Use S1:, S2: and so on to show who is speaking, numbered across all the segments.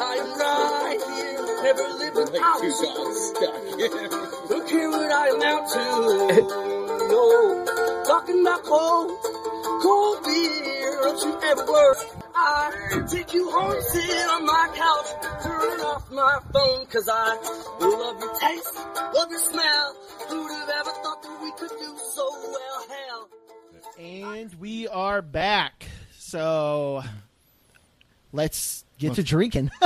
S1: I am right here, never lived without
S2: Two
S1: you.
S2: dogs stuck.
S1: Look here what I amount to. No, talking about cold, cold beer. Don't you ever worry. I take you home, sit on my couch, turn off my phone, cause I love your taste, love your smell. Who'd have ever thought that we could do so well? Hell.
S3: And we are back. So let's get to drinking.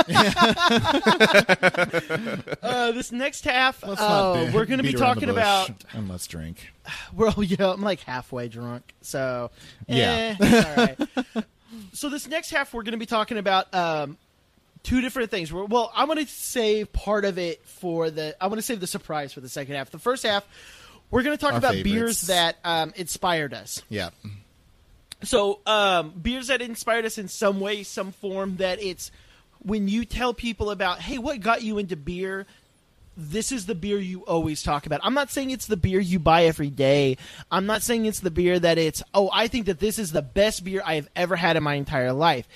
S3: uh, this next half,
S4: Let's
S3: uh,
S4: be-
S3: we're going to be
S4: beat around the
S3: talking
S4: bush
S3: about.
S4: and let's drink.
S3: Well, yeah, I'm like halfway drunk, so
S4: Yeah.
S3: eh, it's all right. so this next half, we're going to be talking about um, two different things. We're- Well, I'm going to save part of it for the. I want to save the surprise for the second half. The first half, we're going to talk
S4: Our
S3: about
S4: favorites.
S3: beers that um, inspired us.
S4: Yeah.
S3: So, um, beers that inspired us in some way, some form. That it's when you tell people about, hey, what got you into beer? This is the beer you always talk about. I'm not saying it's the beer you buy every day. I'm not saying it's the beer that it's, oh, I think that this is the best beer I have ever had in my entire life.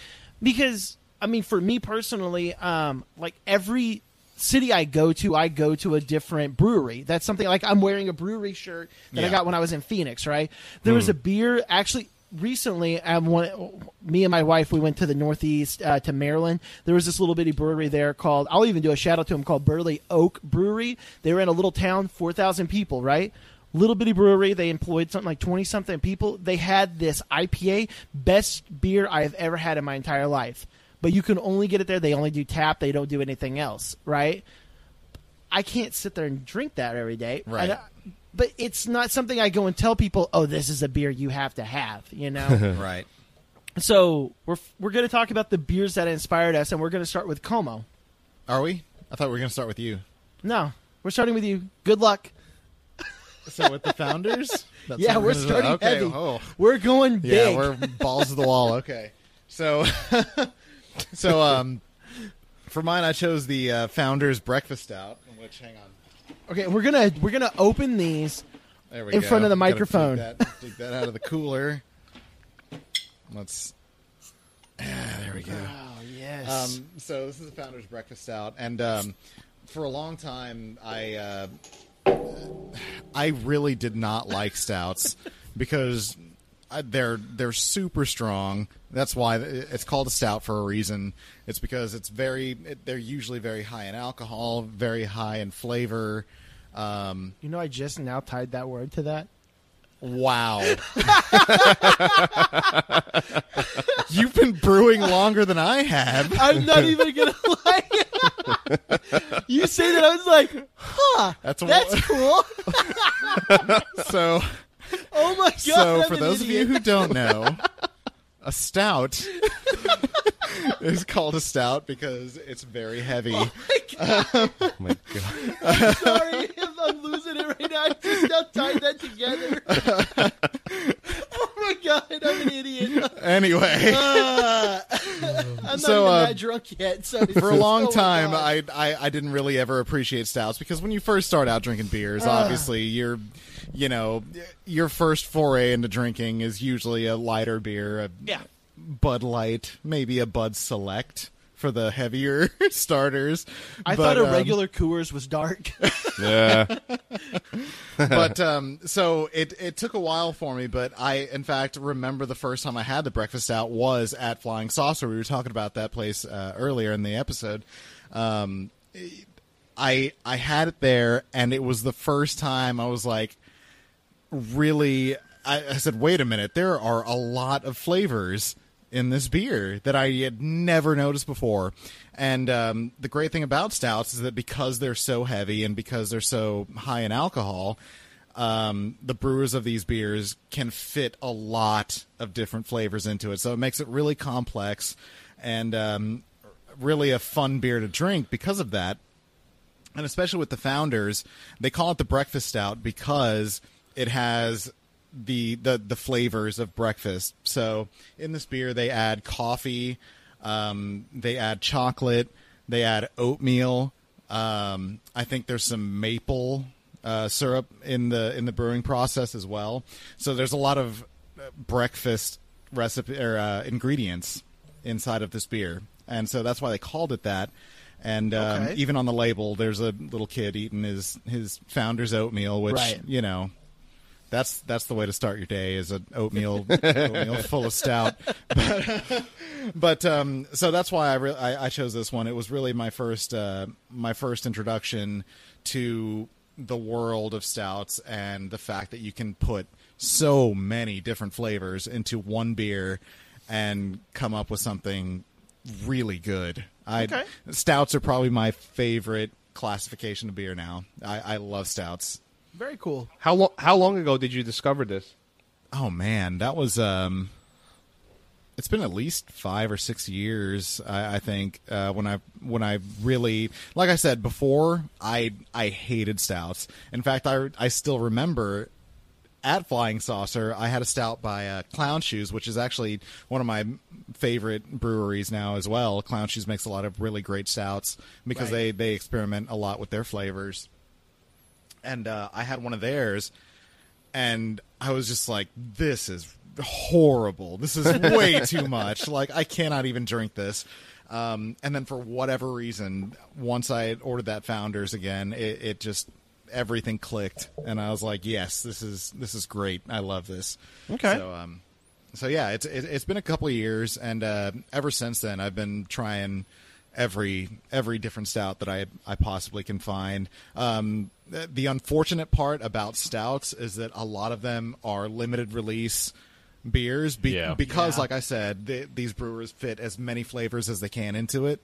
S3: Because, I mean, for me personally, um, like every city I go to, I go to a different brewery. That's something like I'm wearing a brewery shirt that I got when I was in Phoenix, right? There was a beer actually recently. Um, one, me and my wife we went to the Northeast uh, to Maryland. There was this little bitty brewery there called. I'll even do a shout out to them called Burley Oak Brewery. They were in a little town, four thousand people, right? Little bitty brewery. They employed something like twenty something people. They had this IPA, best beer I have ever had in my entire life. But you can only get it there. They only do tap. They don't do anything else, right? I can't sit there and drink that every day.
S4: Right.
S3: I- but it's not something I go and tell people, "Oh, this is a beer you have to have," you know.
S4: Right.
S3: so, we're we're going to talk about the beers that inspired us and we're going to start with Como.
S4: Are we? I thought we were going to start with you.
S3: No, we're starting with you. Good luck.
S4: So with the founders? That's
S3: yeah, we're
S4: gonna do?
S3: starting
S4: okay.
S3: heavy.
S4: Oh.
S3: We're going
S4: Yeah,
S3: big.
S4: we're balls to the wall. Okay. So, so um, for mine, I chose the uh, Founders Breakfast Stout, Which, hang on,
S3: okay, we're gonna we're gonna open these.
S4: there we
S3: In
S4: go.
S3: front of the
S4: Gotta take
S3: microphone.
S4: that, take that out of the cooler. Let's. Ah, there we go.
S3: Oh yes.
S4: Um, so this is the Founders Breakfast Stout, and um, for a long time, I uh, I really did not like stouts because they're they're super strong. That's why it's called a stout for a reason. It's because it's very it, they're usually very high in alcohol, very high in flavor. Um,
S3: you know, I just now tied that word to that.
S4: wow. You've been brewing longer than I have.
S3: I'm not even gonna lie. you say that I was like, huh?
S4: That's
S3: That's cool.
S4: So
S3: Oh my god!
S4: so
S3: I'm
S4: for
S3: an
S4: those of you who don't know, a stout is called a stout because it's very heavy.
S5: Oh my god.
S3: Sorry, I'm losing it right now. I just now tied that together. oh my god, I'm an idiot.
S4: anyway,
S3: Uh, I'm not
S4: So,
S3: even
S4: uh,
S3: that drunk yet. So
S4: for a long
S3: Oh
S4: time, I, I I didn't really ever appreciate stouts because when you first start out drinking beers, obviously you're you know your first foray into drinking is usually a lighter beer, a
S3: yeah.
S4: Bud Light, maybe a Bud Select for the heavier starters.
S3: I
S4: But,
S3: thought a
S4: um,
S3: regular Coors was dark.
S5: Yeah.
S4: but um, so it it took a while for me, but I in fact remember the first time I had the breakfast stout was at Flying Saucer. We were talking about that place uh, earlier in the episode. Um, I I had it there, and it was the first time I was like, really. I, I said, wait a minute, there are a lot of flavors in this beer that I had never noticed before. And um, the great thing about stouts is that because they're so heavy and because they're so high in alcohol, um, the brewers of these beers can fit a lot of different flavors into it. So it makes it really complex and um, really a fun beer to drink because of that and especially with the founders, they call it the breakfast stout because it has the the the flavors of breakfast. So in this beer, they add coffee, um, they add chocolate, they add oatmeal. Um, I think there's some maple uh, syrup in the in the brewing process as well. So there's a lot of uh, breakfast recipe or uh, ingredients inside of this beer, and so that's why they called it that. And um,
S3: Okay.
S4: even on the label, there's a little kid eating his his founder's oatmeal, which
S3: Right.
S4: you know, that's that's the way to start your day is an oatmeal oatmeal full of stout. But, but um, so that's why I, re- I I chose this one. It was really my first uh, my first introduction to the world of stouts and the fact that you can put so many different flavors into one beer and come up with something really good. I
S3: Okay.
S4: stouts are probably my favorite classification of beer now. I, I love stouts.
S3: Very cool.
S5: How long? How long ago did you discover this?
S4: Oh man, that was um. It's been at least five or six years, I, I think, uh, when I when I really, like I said before, I I hated stouts. In fact, I I still remember at Flying Saucer, I had a stout by uh, Clown Shoes, which is actually one of my favorite breweries now as well. Clown Shoes makes a lot of really great stouts because
S3: Right.
S4: they they experiment a lot with their flavors. And uh, I had one of theirs, and I was just like, "This is horrible. This is way too much. Like, I cannot even drink this." Um, and then for whatever reason, once I ordered that Founders again, it, it just everything clicked, and I was like, "Yes, this is this is great. I love this."
S3: Okay.
S4: So, um, so yeah, it's it, it's been a couple of years, and uh, ever since then, I've been trying every every different stout that I I possibly can find. Um, the, the unfortunate part about stouts is that a lot of them are limited release beers be-
S5: Yeah.
S4: because,
S3: Yeah.
S4: like I said, th these brewers fit as many flavors as they can into it.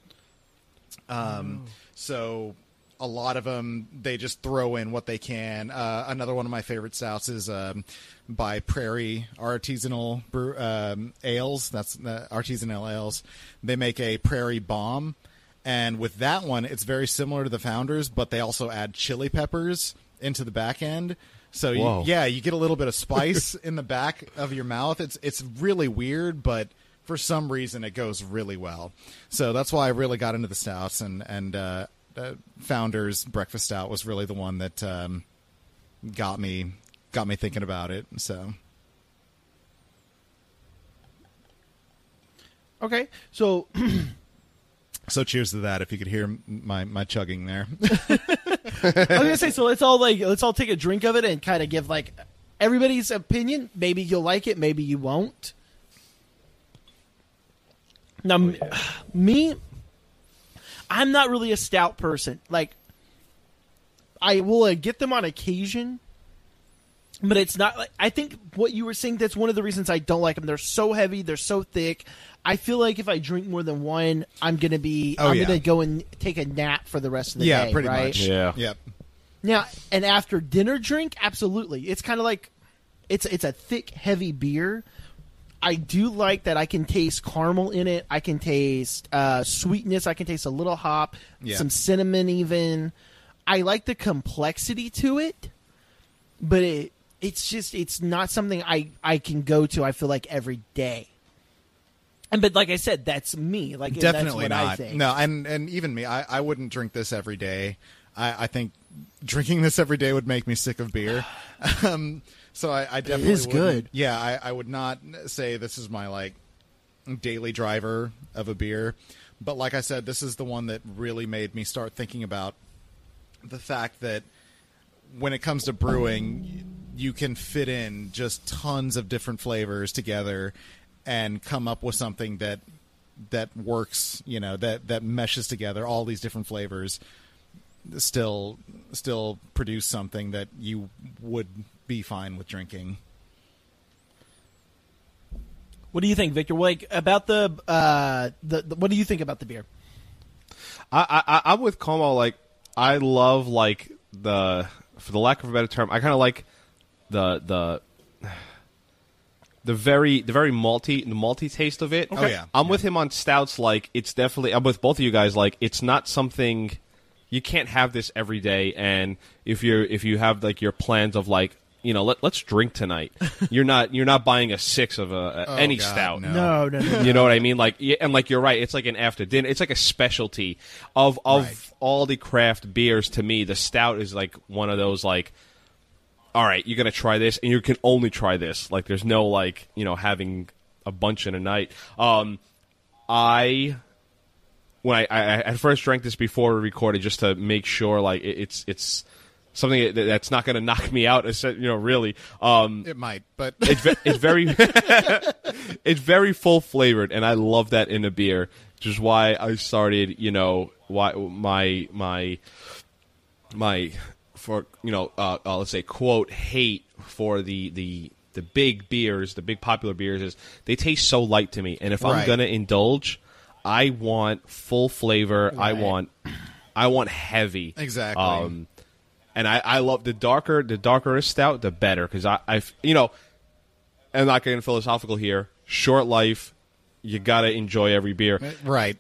S4: Um, so a lot of them they just throw in what they can. Uh, another one of my favorite stouts is um, by Prairie Artisanal Brew, um, Ales. That's uh, artisanal ales. They make a Prairie Bomb, and with that one, it's very similar to the Founders, but they also add chili peppers into the back end. So you, yeah, you get a little bit of spice in the back of your mouth. It's it's really weird, but for some reason it goes really well. So that's why I really got into the stouts and and uh, uh, Founders Breakfast Stout was really the one that um, got me got me thinking about it. So
S3: Okay. So
S4: so cheers to that. If you could hear my my chugging there.
S3: I was gonna say, so let's all like let's all take a drink of it and kind of give like everybody's opinion. Maybe you'll like it, maybe you won't. Now, m- me, I'm not really a stout person. Like, I will uh, get them on occasion, but it's not like I think what you were saying. That's one of the reasons I don't like them. They're so heavy. They're so thick. I feel like if I drink more than one, I'm gonna be.
S4: Oh,
S3: I'm
S4: yeah.
S3: gonna go and take a nap for the rest of the
S4: yeah,
S3: day.
S4: Yeah, pretty
S3: right?
S4: much.
S5: Yeah.
S4: Yep.
S3: Now, an after dinner drink, absolutely. It's kind of like it's it's a thick, heavy beer. I do like that I can taste caramel in it. I can taste uh, sweetness. I can taste a little hop,
S4: Yeah.
S3: some cinnamon, even. I like the complexity to it, but it it's just it's not something I I can go to. I feel like every day. And but like I said, that's me. Like that's
S4: Definitely
S3: what
S4: not.
S3: I think.
S4: No, and and even me, I, I wouldn't drink this every day. I, I think drinking this every day would make me sick of beer. um, so I, I definitely
S3: is good.
S4: Yeah, I, I would not say this is my like daily driver of a beer, but like I said, this is the one that really made me start thinking about the fact that when it comes to brewing, you can fit in just tons of different flavors together and come up with something that that works. You know that that meshes together all these different flavors. Still, still produce something that you would be fine with drinking.
S3: What do you think, Victor? Like about the uh the, the what do you think about the beer?
S5: I, I I'm with Como. Like I love like the for the lack of a better term, I kind of like the the the very the very malty the malty taste of it.
S4: Oh, yeah.
S5: I'm with him on stouts. Like it's definitely. I'm with both of you guys. Like it's not something you can't have this every day. And if you're if you have like your plans of like you know let let's drink tonight, you're not you're not buying a six of a, a
S4: Oh,
S5: any
S4: God,
S5: stout.
S4: no.
S3: No, no, no.
S5: You know what I mean? Like, yeah, and like you're right. It's like an after dinner. It's like a specialty of of
S4: Right.
S5: all the craft beers. To me, the stout is like one of those like, all right, you're gonna try this, and you can only try this. Like, there's no like you know having a bunch in a night. Um, I when I, I, I at first drank this before we recorded just to make sure like it, it's it's something that, that's not going to knock me out. You know, really. Um,
S4: It might, but
S5: it's ve- it's very it's very full flavored, and I love that in a beer. Which is why I started. You know, why my my my for you know uh, uh, let's say quote hate for the the the big beers, the big popular beers is they taste so light to me, and if I'm gonna indulge, I want full flavor. I want I want heavy.
S4: Exactly.
S5: Um, and I, I love the darker the darker a stout, the better because I I you know, I'm not getting philosophical here. Short life, you gotta enjoy every beer
S4: right.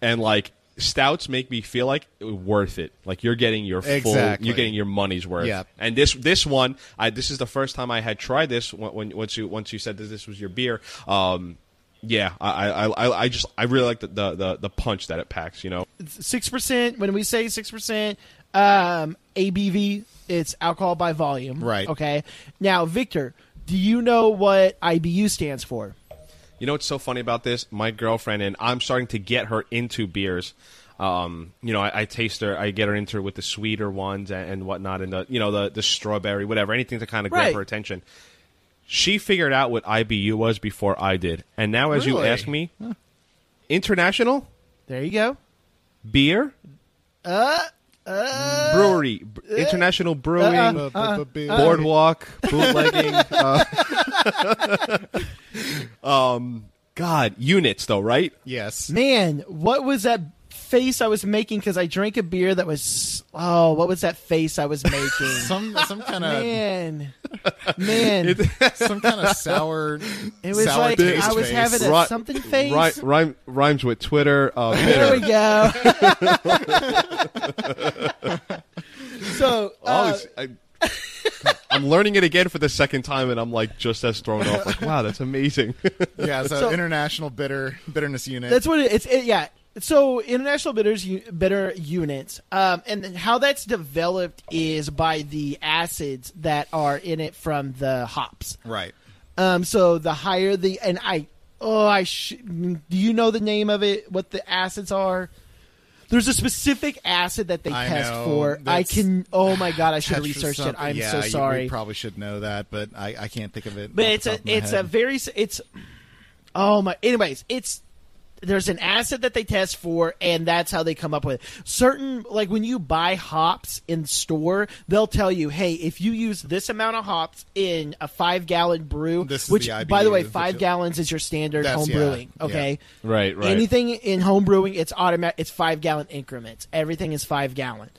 S5: and like stouts make me feel like worth it. Like you're getting your full,
S4: Exactly.
S5: you're getting your money's worth.
S4: Yep.
S5: And this this one, I this is the first time I had tried this when, when once you once you said that this was your beer. Um, yeah, I I, I, I just I really like the, the, the, the punch that it packs. You know,
S3: six percent. When we say six percent, um, ABV, it's alcohol by volume.
S4: Right.
S3: Okay. Now, Victor, do you know what IBU stands for?
S5: You know what's so funny about this? My girlfriend and I'm starting to get her into beers. Um, you know, I, I taste her, I get her into with the sweeter ones and, and whatnot, and the you know the the strawberry, whatever, anything to kind of grab
S3: Right.
S5: her attention. She figured out what IBU was before I did, and now as you ask me, international
S3: There you go.
S5: beer, uh, uh. brewery, b- uh, international brewing,
S4: Bu- bu- bu- bu-
S5: boardwalk, bootlegging. um, God, units though, right?
S4: Yes.
S3: Man, what was that face I was making because I drank a beer that was oh, what was that face I was making?
S4: Some some kind of
S3: man, man,
S4: some kind of sour.
S3: it was
S4: sour
S3: like
S4: taste
S3: I was
S4: face.
S3: having a
S5: Ri-
S3: something face.
S5: Ri- rhyme, rhymes with Twitter. Uh,
S3: There we go. so,
S5: Oh,
S3: uh,
S5: it's- I, I'm learning it again for the second time, and I'm like just as thrown off. Like, wow, that's amazing.
S4: Yeah, so,
S3: So-
S4: international bitter bitterness unit.
S3: That's what it, it's. It, yeah. So international bitters, u- bitter units, um, and how that's developed is by the acids that are in it from the hops.
S4: right.
S3: Um, so the higher the and I oh I sh- do you know the name of it? What the acids are? There's a specific acid that they
S4: I
S3: test
S4: know.
S3: for. I can. Oh my god! I should have researched it. I'm
S4: yeah,
S3: so
S4: you-
S3: sorry.
S4: we probably should know that, but I, I can't think of it.
S3: but it's a
S4: top of my
S3: it's a very it's oh my anyways it's there's an acid that they test for and that's how they come up with it. certain like when you buy hops in store they'll tell you hey if you use this amount of hops in a five gallon brew
S4: This
S3: which
S4: the
S3: by the way five
S4: which-
S3: gallons is your standard home
S4: yeah,
S3: brewing
S4: yeah.
S3: okay
S5: right, right.
S3: Anything in home brewing, it's automatic. It's five gallon increments. Everything is five gallon,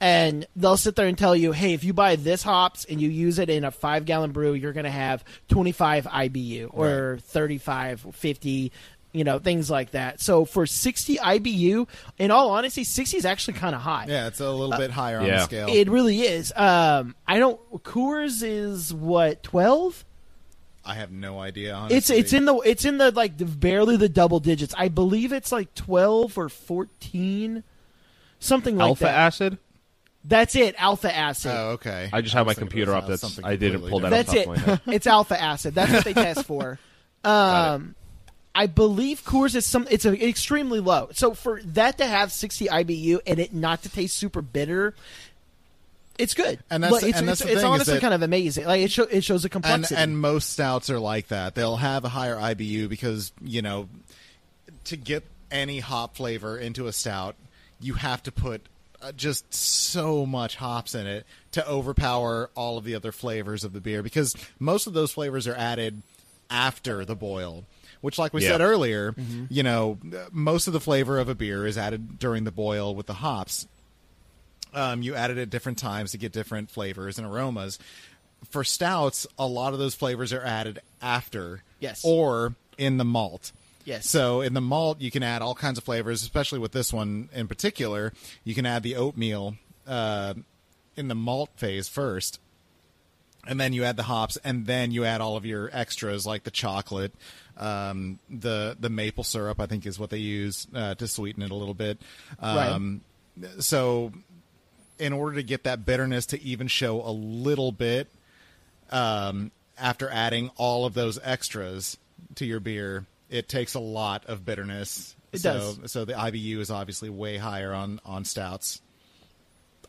S3: and they'll sit there and tell you, "Hey, if you buy this hops and you use it in a five gallon brew, you're going to have 25 IBU or 35, 50." You know things like that. So for 60 IBU, in all honesty, 60 is actually kind of high.
S4: Yeah, it's a little bit higher on
S5: yeah.
S4: the scale.
S3: It really is. Um, I don't. Coors is what 12.
S4: I have no idea. Honestly.
S3: It's it's in the it's in the like the, barely the double digits. I believe it's like twelve or fourteen, something like that.
S5: Alpha
S3: that.
S5: acid.
S3: That's it, alpha acid.
S4: Oh, okay.
S5: I just have my computer
S4: it
S5: up. That's
S4: something
S5: I didn't pull that
S3: That's
S5: off
S3: it.
S5: top of my head.
S3: it's alpha acid. That's what they test for.
S5: Got
S3: Um, I believe Coors is some. It's a, extremely low. So for that to have sixty IBU and it not to taste super bitter. It's good,
S4: And that's-
S3: Like, it's,
S4: and that's
S3: it's,
S4: the
S3: it's honestly
S4: that-
S3: kind of amazing. Like it, show, it shows
S4: a
S3: complexity.
S4: and most stouts are like that. They'll have a higher IBU because you know to get any hop flavor into a stout, you have to put uh, just so much hops in it to overpower all of the other flavors of the beer because most of those flavors are added after the boil. Which, like we
S5: Yeah.
S4: said earlier, you know, most of the flavor of a beer is added during the boil with the hops. Um, you add it at different times to get different flavors and aromas. For stouts, a lot of those flavors are added after,
S3: Yes.
S4: or in the malt.
S3: Yes.
S4: So in the malt, you can add all kinds of flavors, especially with this one in particular. You can add the oatmeal uh, in the malt phase first, and then you add the hops, and then you add all of your extras like the chocolate, um, the the maple syrup. I think is what they use uh, to sweeten it a little bit. Um, So, in order to get that bitterness to even show a little bit, um, after adding all of those extras to your beer, it takes a lot of bitterness.
S3: It
S4: so,
S3: does.
S4: So the IBU is obviously way higher on on stouts.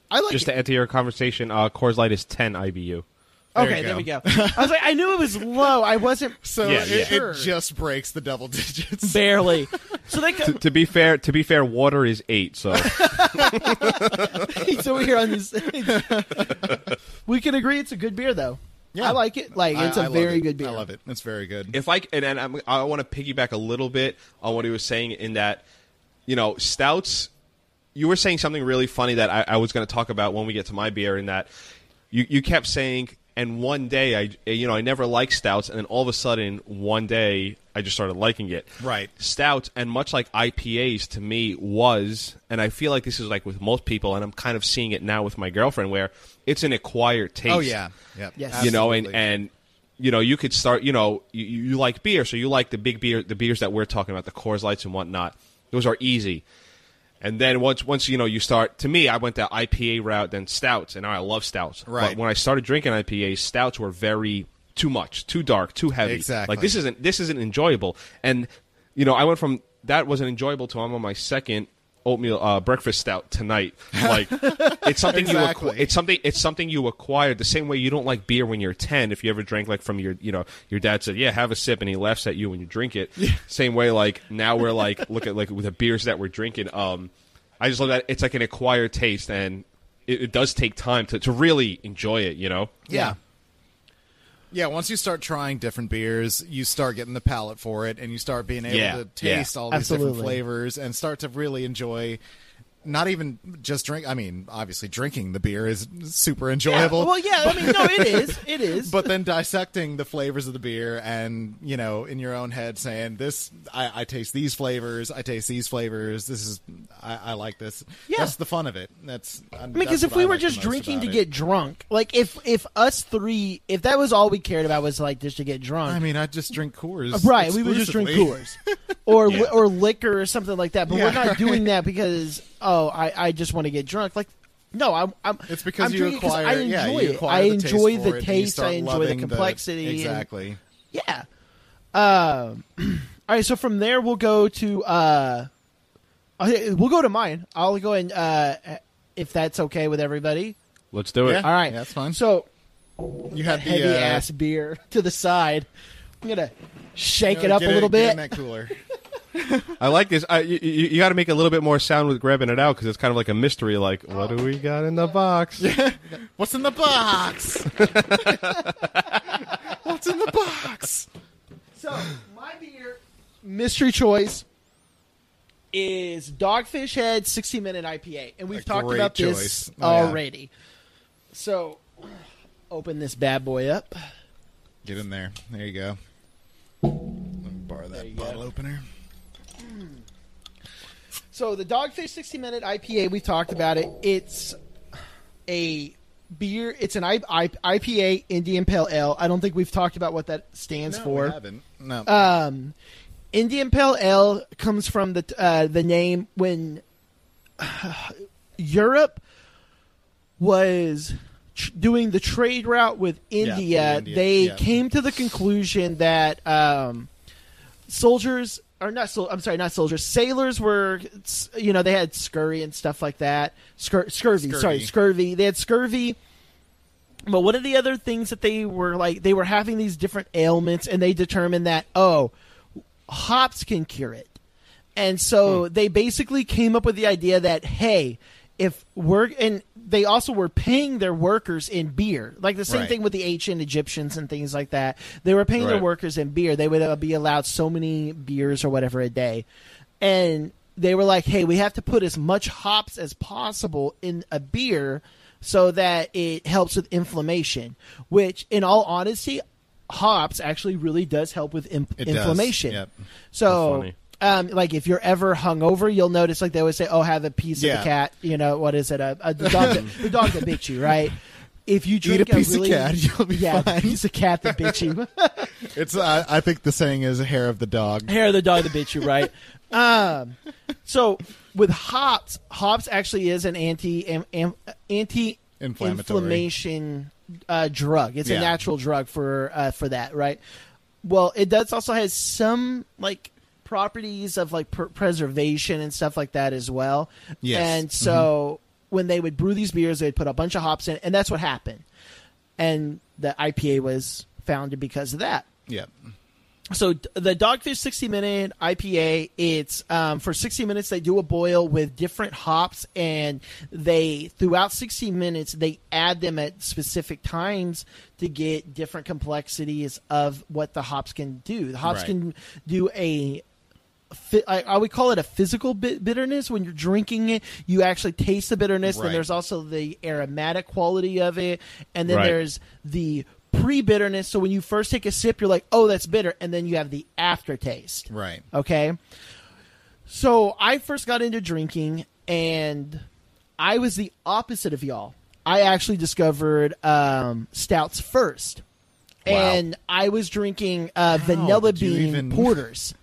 S3: I like
S5: Just
S3: it.
S5: to add to your conversation, uh, Coors Light is 10 IBU.
S4: There
S3: okay, there we go. I was like, I knew it was low. I wasn't
S4: So
S5: Yeah,
S4: it.
S3: Sure.
S4: it just breaks the double digits.
S3: barely. So they co-
S5: to be fair, to be fair, water is 8, so
S3: he's over here on this. we can agree it's a good beer, though.
S4: Yeah.
S3: I like it. Like it's
S4: a
S3: a very good beer.
S4: I love it. It's very good.
S5: if I and, and I'm, I want to piggyback a little bit on what he was saying in that, you know, stouts. You were saying something really funny that I, I was going to talk about when we get to my beer. In that, you you kept saying, and one day I you know I never liked stouts, and then all of a sudden one day I just started liking it.
S4: Right.
S5: Stouts and much like IPAs to me was, and I feel like this is like with most people, and I'm kind of seeing it now with my girlfriend where it's an acquired taste
S4: oh yeah, yeah.
S3: Yes.
S5: you know, and and you know, you could start. You know, you, you like beer, so you like the big beer, the beers that we're talking about, the Coors Lights and whatnot. Those are easy. And then once once you know you start. To me, I went the IPA route, then stouts, and I love stouts.
S4: Right.
S5: But when I started drinking IPAs, stouts were very too much, too dark, too heavy.
S4: Exactly.
S5: Like this isn't this isn't enjoyable. And you know, I went from that wasn't enjoyable to I'm on my second oatmeal uh, breakfast stout tonight. Like it's something you acqu- it's something it's something you acquired the same way you don't like beer when you're 10 if you ever drank like from your you know your dad said yeah have a sip and he laughs at you when you drink it. Same way like now we're like look at like with the beers that we're drinking um I just love that it's like an acquired taste and it, it does take time to, to really enjoy it you know?
S4: Yeah. Yeah, once you start trying different beers, you start getting the palate for it and you start being able
S5: Yeah,
S4: to taste
S5: yeah.
S4: all these
S3: Absolutely.
S4: different flavors and start to really enjoy not even just drink I mean, obviously drinking the beer is super
S3: Yeah,
S4: enjoyable.
S3: well, yeah. I mean, no, it is. It is.
S4: but then dissecting the flavors of the beer and you know in your own head saying this I, I taste these flavors i taste these flavors this is i, I like this
S3: Yeah.
S4: that's the fun of it that's
S3: I mean, because if we were just drinking to get drunk, like if if us three, if that was all we cared about was like just to get drunk,
S4: i mean i just drink coors uh,
S3: right? We would just drink. Coors or
S5: Yeah.
S3: or liquor or something like that. But we're
S4: Yeah.
S3: not doing that because oh, I I just want to get drunk. Like. No, I'm. I'm
S4: it's because
S3: I'm
S4: you
S3: drinking 'cause
S4: acquire
S3: I enjoy
S4: yeah, you
S3: it.
S4: acquire
S3: I
S4: the taste
S3: enjoy
S4: for
S3: the
S4: it, and you
S3: taste.
S4: start
S3: I enjoy the
S4: loving
S3: complexity. and-
S4: exactly
S3: Yeah. Um, all right. So from there, we'll go to. Uh, okay, we'll go to mine. I'll go and uh, if that's okay with everybody.
S5: let's do it
S4: Yeah.
S3: All right.
S4: that's fine.
S3: So
S4: you had the
S3: heavy
S4: uh,
S3: ass beer to the side. I'm gonna shake
S4: you
S3: it
S4: know,
S3: up
S4: get
S3: a little
S4: get in
S3: bit.
S4: that cooler
S5: I like this. I, you you got to make a little bit more sound with grabbing it out because it's kind of like a mystery. Like, what do we got in the box?
S4: what's in the box what's in the box
S3: So my beer mystery choice is Dogfish Head 60 minute IPA, and we've
S4: A
S3: talked
S4: great
S3: about this
S4: choice. Oh, yeah.
S3: already. So open this bad boy up.
S4: get in there there you go Let me borrow that
S3: you go.
S4: bottle opener
S3: So the Dogfish 60 minute IPA, we've talked about it. It's a beer. It's an I, I, IPA Indian Pale Ale. I don't think we've talked about what that stands
S4: no,
S3: for.
S4: we haven't no
S3: Um, Indian Pale Ale comes from the uh, the name when Europe was tr- doing the trade route with India.
S4: India,
S3: they
S4: yeah.
S3: came to the conclusion that um, soldiers or not sol- I'm sorry, not soldiers. Sailors were, you know, they had scurry and stuff like that. Scur- scurvy, sorry,
S4: Scurvy.
S3: scurvy. They had scurvy. But one of the other things that they were like, they were having these different ailments, and they determined that oh, hops can cure it. And so hmm. they basically came up with the idea that hey, if we're and they also were paying their workers in beer, like the same
S4: Right.
S3: thing with the ancient Egyptians and things like that. They were paying their workers in beer. They would uh, be allowed so many beers or whatever a day, and they were like, hey, we have to put as much hops as possible in a beer so that it helps with inflammation. Which, in all honesty, hops actually really does help with imp-
S4: It does,
S3: inflammation.
S4: yep.
S3: So,
S5: funny.
S3: Um, like if you're ever hungover, you'll notice like they always say, "Oh, have a piece of the cat." You know what is it? A, a the dog, that, the dog that bit you, right? If you drink
S4: a piece of
S3: really,
S4: cat, you'll be
S3: yeah,
S4: fine.
S3: a piece of cat that bit you,
S4: It's uh, I think the saying is hair of the dog.
S3: hair of the dog that bit you, right? um, so with hops, hops actually is an anti am, am, anti
S4: Inflammatory.
S3: inflammation uh, drug. It's a natural drug for uh, for that, right? well, it does also has some like properties of like pr- preservation and stuff like that as well.
S4: Yes.
S3: And so when they would brew these beers, they'd put a bunch of hops in, and that's what happened. And the IPA was founded because of that.
S4: Yeah.
S3: So the Dogfish 60 minute IPA, it's um, for 60 minutes they do a boil with different hops, and they throughout 60 minutes they add them at specific times to get different complexities of what the hops can do. The hops
S4: Right.
S3: can do a I, I would call it a physical bit bitterness. When you're drinking it, you actually taste the bitterness.
S4: Right.
S3: Then there's also the aromatic quality of it, and then
S5: Right.
S3: there's the pre bitterness. So when you first take a sip, you're like, "Oh, that's bitter," and then you have the aftertaste.
S4: Right.
S3: Okay. So I first got into drinking, and I was the opposite of y'all. I actually discovered um, stouts first,
S5: Wow.
S3: and I was drinking uh, vanilla bean
S4: even-
S3: porters.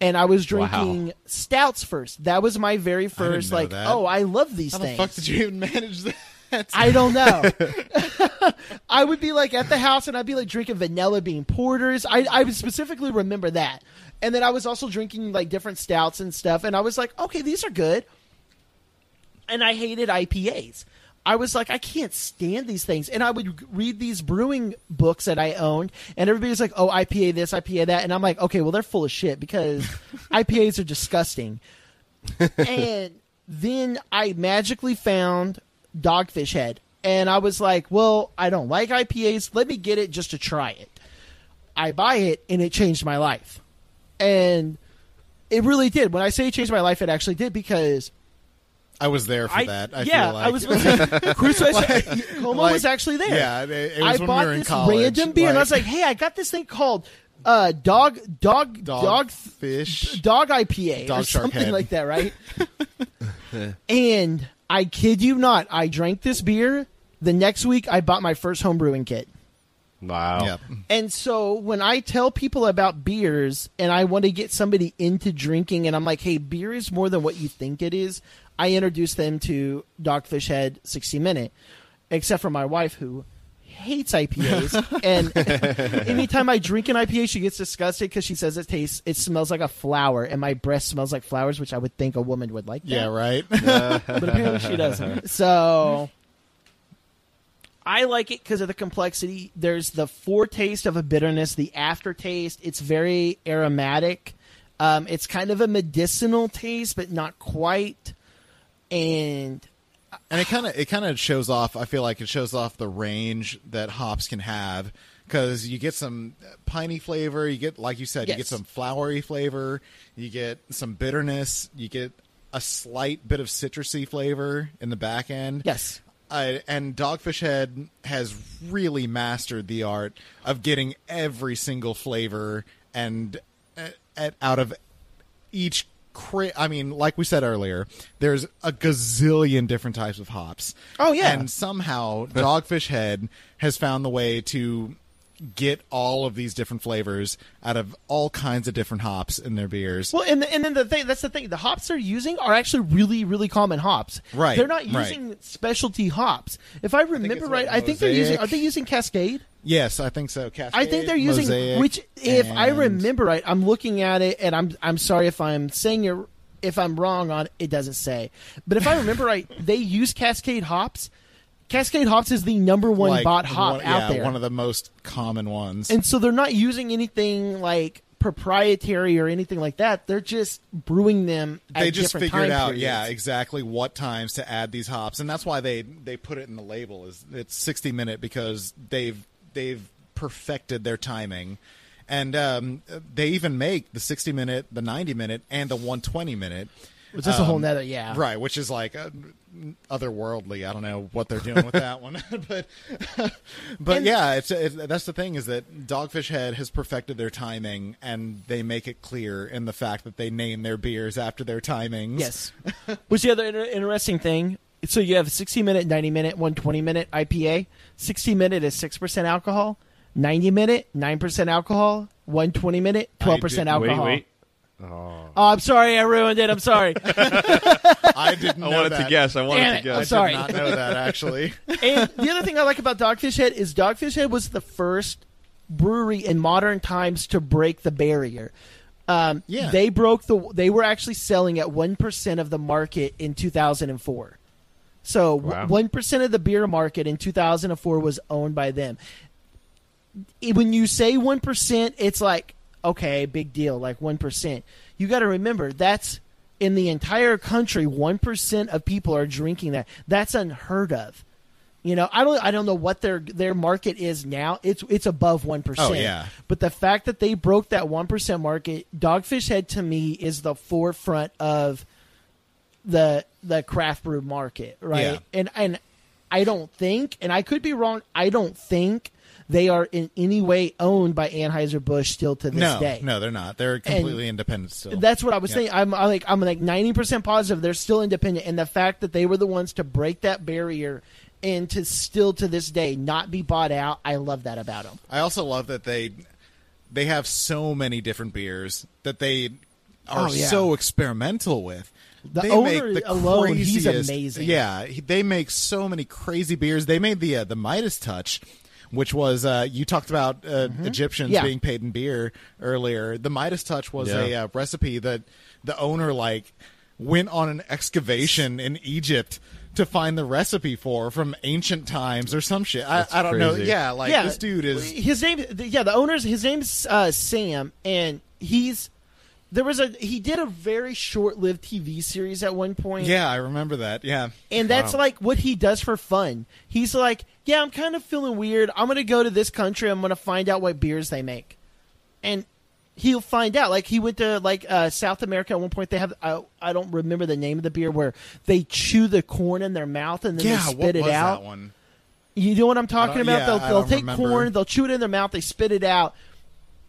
S3: And I was
S5: Wow.
S3: drinking stouts first. That was my very first, like,
S4: that.
S3: oh, I love these
S4: How
S3: things.
S4: the fuck did you even manage that?
S3: I don't know. I would be like at the house and I'd be like drinking vanilla bean porters. I, I specifically remember that. And then I was also drinking like different stouts and stuff. And I was like, okay, these are good. And I hated IPAs. I was like, I can't stand these things. And I would read these brewing books that I owned, and everybody was like, oh, IPA this, IPA that. And I'm like, okay, well, they're full of shit because IPAs are disgusting. and then I magically found Dogfish Head. And I was like, well, I don't like IPAs. Let me get it just to try it. I buy it, and it changed my life. And it really did. When I say it changed my life, it actually did because
S4: I was there for
S3: I,
S4: that. I
S3: yeah,
S4: feel like.
S3: I was with Crusoe. Como
S4: like-
S3: was actually there.
S4: Yeah, it, it
S3: I
S4: was when
S3: bought
S4: we were in
S3: this
S4: college.
S3: random beer, and I was like, "Hey, I got this thing called uh, dog, dog,
S4: Dog
S3: dog,
S4: fish.
S3: dog IPA
S4: Dog
S3: or something
S4: head.
S3: like that, right?" and I kid you not, I drank this beer. The next week, I bought my first home brewing kit.
S5: Wow.
S4: Yeah.
S3: And so when I tell people about beers and I want to get somebody into drinking and I'm like, hey, beer is more than what you think it is, I introduced them to Dogfish Head 60 Minute, except for my wife who hates IPAs. and anytime I drink an IPA, she gets disgusted because she says it tastes, it smells like a flower and my breath smells like flowers, which I would think a woman would like. That
S4: Yeah, right.
S3: but apparently she doesn't. So I like it because of the complexity. There's the foretaste of a bitterness, the aftertaste. It's very aromatic. Um, it's kind of a medicinal taste, but not quite. And
S4: and it kind of it kind of shows off. I feel like it shows off the range that hops can have because you get some piney flavor. You get, like you said, you get some flowery flavor. You get some bitterness. You get a slight bit of citrusy flavor in the back end.
S3: yes,
S4: Uh, and Dogfish Head has really mastered the art of getting every single flavor and uh, at, out of each. Cra- I mean, like we said earlier, there's a gazillion different types of hops.
S3: Oh, yeah.
S4: and somehow Dogfish Head has found the way to get all of these different flavors out of all kinds of different hops in their beers.
S3: Well, and and then the thing that's the thing. The hops they're using are actually really really common hops.
S4: Right,
S3: They're not
S4: right.
S3: using specialty hops. If I remember
S4: it's
S3: right,
S4: what,
S3: I think they're using. Are they using Cascade?
S4: yes, I think so. Cascade,
S3: I think they're using
S4: Mosaic,
S3: which if I remember right, I'm looking at it and I'm I'm sorry if I'm saying it if I'm wrong on it doesn't say. But if I remember right, they use Cascade hops. Cascade hops is the number one
S4: like,
S3: bought hop
S4: one-
S3: out
S4: yeah,
S3: there.
S4: One of the most common ones.
S3: and so they're not using anything like proprietary or anything like that. They're just brewing them at
S4: they just figured out,
S3: periods.
S4: yeah, exactly what times to add these hops, and that's why they they put it in the label. Is it's sixty minute because they've they've perfected their timing, and um, they even make the sixty minute, the ninety minute, and the one twenty minute.
S3: Which is a whole
S4: Um,
S3: nother yeah.
S4: Right, which is like uh, otherworldly. I don't know what they're doing with that one, but but
S3: And-
S4: yeah, it's, it's that's the thing is that Dogfish Head has perfected their timing, and they make it clear in the fact that they name their beers after their timings.
S3: Yes. Which the other inter- interesting thing? So you have a 60 minute, 90 minute, 120 minute IPA. 60 minute is 6% alcohol. 90 minute, 9% alcohol. 120 minute, 12% alcohol.
S5: Wait, wait.
S3: Oh, I'm sorry. I ruined it. I'm sorry.
S4: I didn't.
S5: I wanted
S4: that.
S5: to guess. I wanted
S3: Damn
S5: to
S3: it.
S5: guess.
S3: I'm sorry.
S4: I
S3: sorry.
S4: did not know that actually.
S3: and the other thing I like about Dogfish Head is Dogfish Head was the first brewery in modern times to break the barrier. Um,
S4: Yeah.
S3: they broke the. They were actually selling at one percent of the market in 2004. So
S5: Wow.
S3: one percent of the beer market in 2004 was owned by them. It- When you say one percent, it's like okay, big deal, like one percent. You got to remember that's in the entire country. One percent of people are drinking that. That's unheard of. You know, I don't I don't know what their their market is now. It's it's above one percent.
S4: Oh, yeah.
S3: But the fact that they broke that one percent market, Dogfish Head to me is the forefront of the the craft brew market, right?
S4: Yeah.
S3: And and I don't think, and I could be wrong. I don't think they are in any way owned by Anheuser Busch still to this
S4: no,
S3: day.
S4: no, they're not. They're completely independent still.
S3: That's what I was
S4: Yeah.
S3: saying. I'm, I'm like I'm like ninety percent positive they're still independent, and the fact that they were the ones to break that barrier and to still to this day not be bought out, I love that about them.
S4: I also love that they they have so many different beers that they are
S3: Oh, yeah.
S4: so experimental with.
S3: The
S4: they
S3: owner
S4: make the
S3: alone, he's
S4: craziest-
S3: amazing.
S4: Yeah, he- they make so many crazy beers. They made the uh, the Midas Touch, which was uh, you talked about uh, Egyptians
S3: Mm-hmm. Yeah.
S4: being paid in beer earlier. The Midas Touch was a uh, recipe that the owner like went on an excavation in Egypt to find the recipe for from ancient times or some shit. I, I don't know. Yeah, like
S3: yeah,
S4: this dude is
S3: his name. Yeah, the owner's his name's uh, Sam, and he's there was a he did a very short lived TV series at one point.
S4: Yeah, I remember that. Yeah.
S3: And that's
S5: Wow.
S3: like what he does for fun. He's like, yeah, I'm kind of feeling weird. I'm going to go to this country. I'm going to find out what beers they make. And he'll find out. Like he went to like uh, South America at one point. They have I, I don't remember the name of the beer where they chew the corn in their mouth and then
S4: yeah,
S3: they spit
S4: what
S3: it
S4: was
S3: out.
S4: that one?
S3: You know what I'm talking about?
S4: yeah,
S3: they'll they'll take
S4: remember.
S3: corn, they'll chew it in their mouth, they spit it out.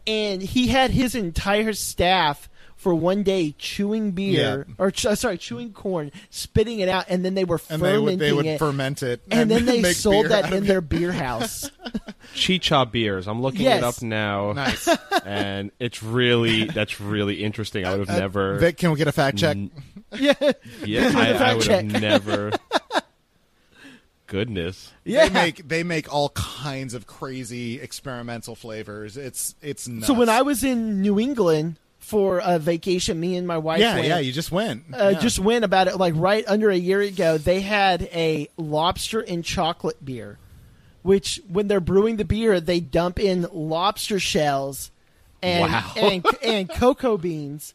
S3: And he had his entire staff for one day chewing beer
S4: Yeah.
S3: or uh, sorry, chewing corn, spitting it out, and then they were
S4: And they
S3: fermenting
S4: would they would
S3: it.
S4: ferment it,
S3: and then they sold that in
S4: of
S3: their beer house.
S5: Chicha beers. I'm looking
S3: Yes.
S5: it up now,
S4: Nice.
S5: and it's really that's really interesting. I would have
S4: Uh,
S5: never.
S4: Vic, can we get a fact check?
S5: N-
S3: yeah,
S5: yeah, I, I would
S3: check.
S5: have never. Goodness.
S3: yeah.
S4: They make they make all kinds of crazy experimental flavors. It's it's nuts.
S3: so when I was in New England for a vacation, me and my wife
S4: yeah
S3: went,
S4: yeah you just went
S3: uh,
S4: Yeah.
S3: just went about it like right under a year ago. They had a lobster and chocolate beer, which when they're brewing the beer, they dump in lobster shells and
S5: Wow.
S3: and and cocoa beans,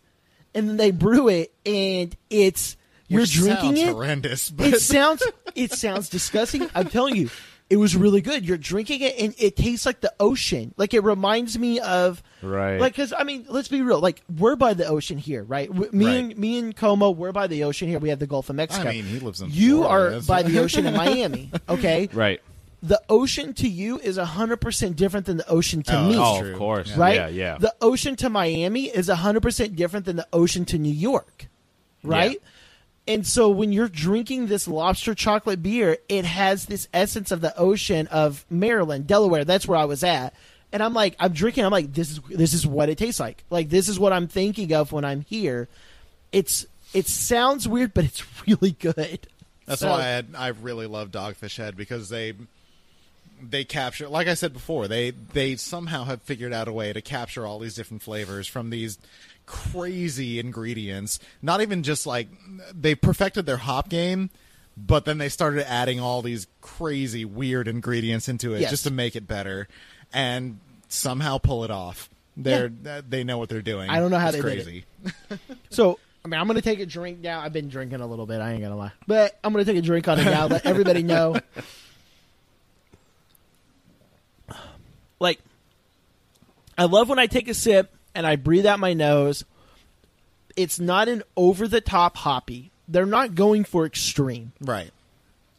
S3: and then they brew it, and it's you're
S4: Which
S3: drinking it.
S4: horrendous, but
S3: It sounds it sounds disgusting. I'm telling you, it was really good. You're drinking it, and it tastes like the ocean. Like it reminds me of
S5: Right.
S3: Like, because I mean, let's be real. Like we're by the ocean here, right? W- Me
S4: Right.
S3: and me and Como, we're by the ocean here. We have the Gulf of Mexico.
S4: I mean, he lives in
S3: You
S4: Florida,
S3: are
S4: so-
S3: by the ocean in Miami. Okay,
S5: Right.
S3: the ocean to you is hundred percent different than the ocean to
S4: Oh,
S3: me.
S5: Oh, of course.
S4: Yeah.
S3: Right?
S5: Yeah. Yeah.
S3: The ocean to Miami is 100% different than the ocean to New York. Right? And so when you're drinking this lobster chocolate beer, it has this essence of the ocean of Maryland, Delaware. That's where I was at. And I'm like, I'm drinking. I'm like, this is this is what it tastes like. Like this is what I'm thinking of when I'm here. It's it sounds weird, but it's really good.
S4: That's
S3: So-
S4: why I, I really love Dogfish Head because they they capture, like I said before, they they somehow have figured out a way to capture all these different flavors from these crazy ingredients. Not even just like they perfected their hop game, but then they started adding all these crazy weird ingredients into it
S3: Yes.
S4: just to make it better, and somehow pull it off. They're they know what they're doing.
S3: I don't know how
S4: it's
S3: they did
S4: crazy.
S3: So, I mean, I'm going to take a drink now. I've been drinking a little bit. I ain't going to lie. But I'm going to take a drink on it now. Let everybody know. Like, I love when I take a sip and I breathe out my nose. It's not an over the top hoppy. They're not going for extreme,
S4: Right.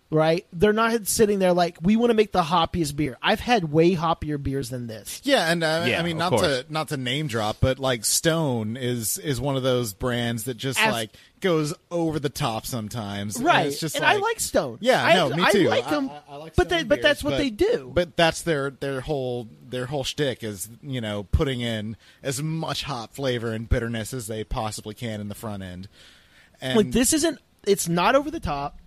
S3: Right? They're not sitting there like, we want to make the hoppiest beer. I've had way hoppier beers than this.
S4: Yeah, and uh,
S5: Yeah,
S4: I mean not
S5: course.
S4: to not to name drop, but like Stone is is one of those brands that just
S3: As-
S4: like goes over the top sometimes. And
S3: Right.
S4: it's just
S3: and
S4: like,
S3: I like Stone.
S4: Yeah,
S3: I,
S4: no, me too.
S3: I
S4: too.
S3: like
S4: I-
S3: them.
S4: I- I like
S3: but
S4: Stone
S3: they, but that's what
S4: but-
S3: they do.
S4: But that's their their whole their whole shtick is you know putting in as much hop flavor and bitterness as they possibly can in the front end. And
S3: like this isn't it's not over the top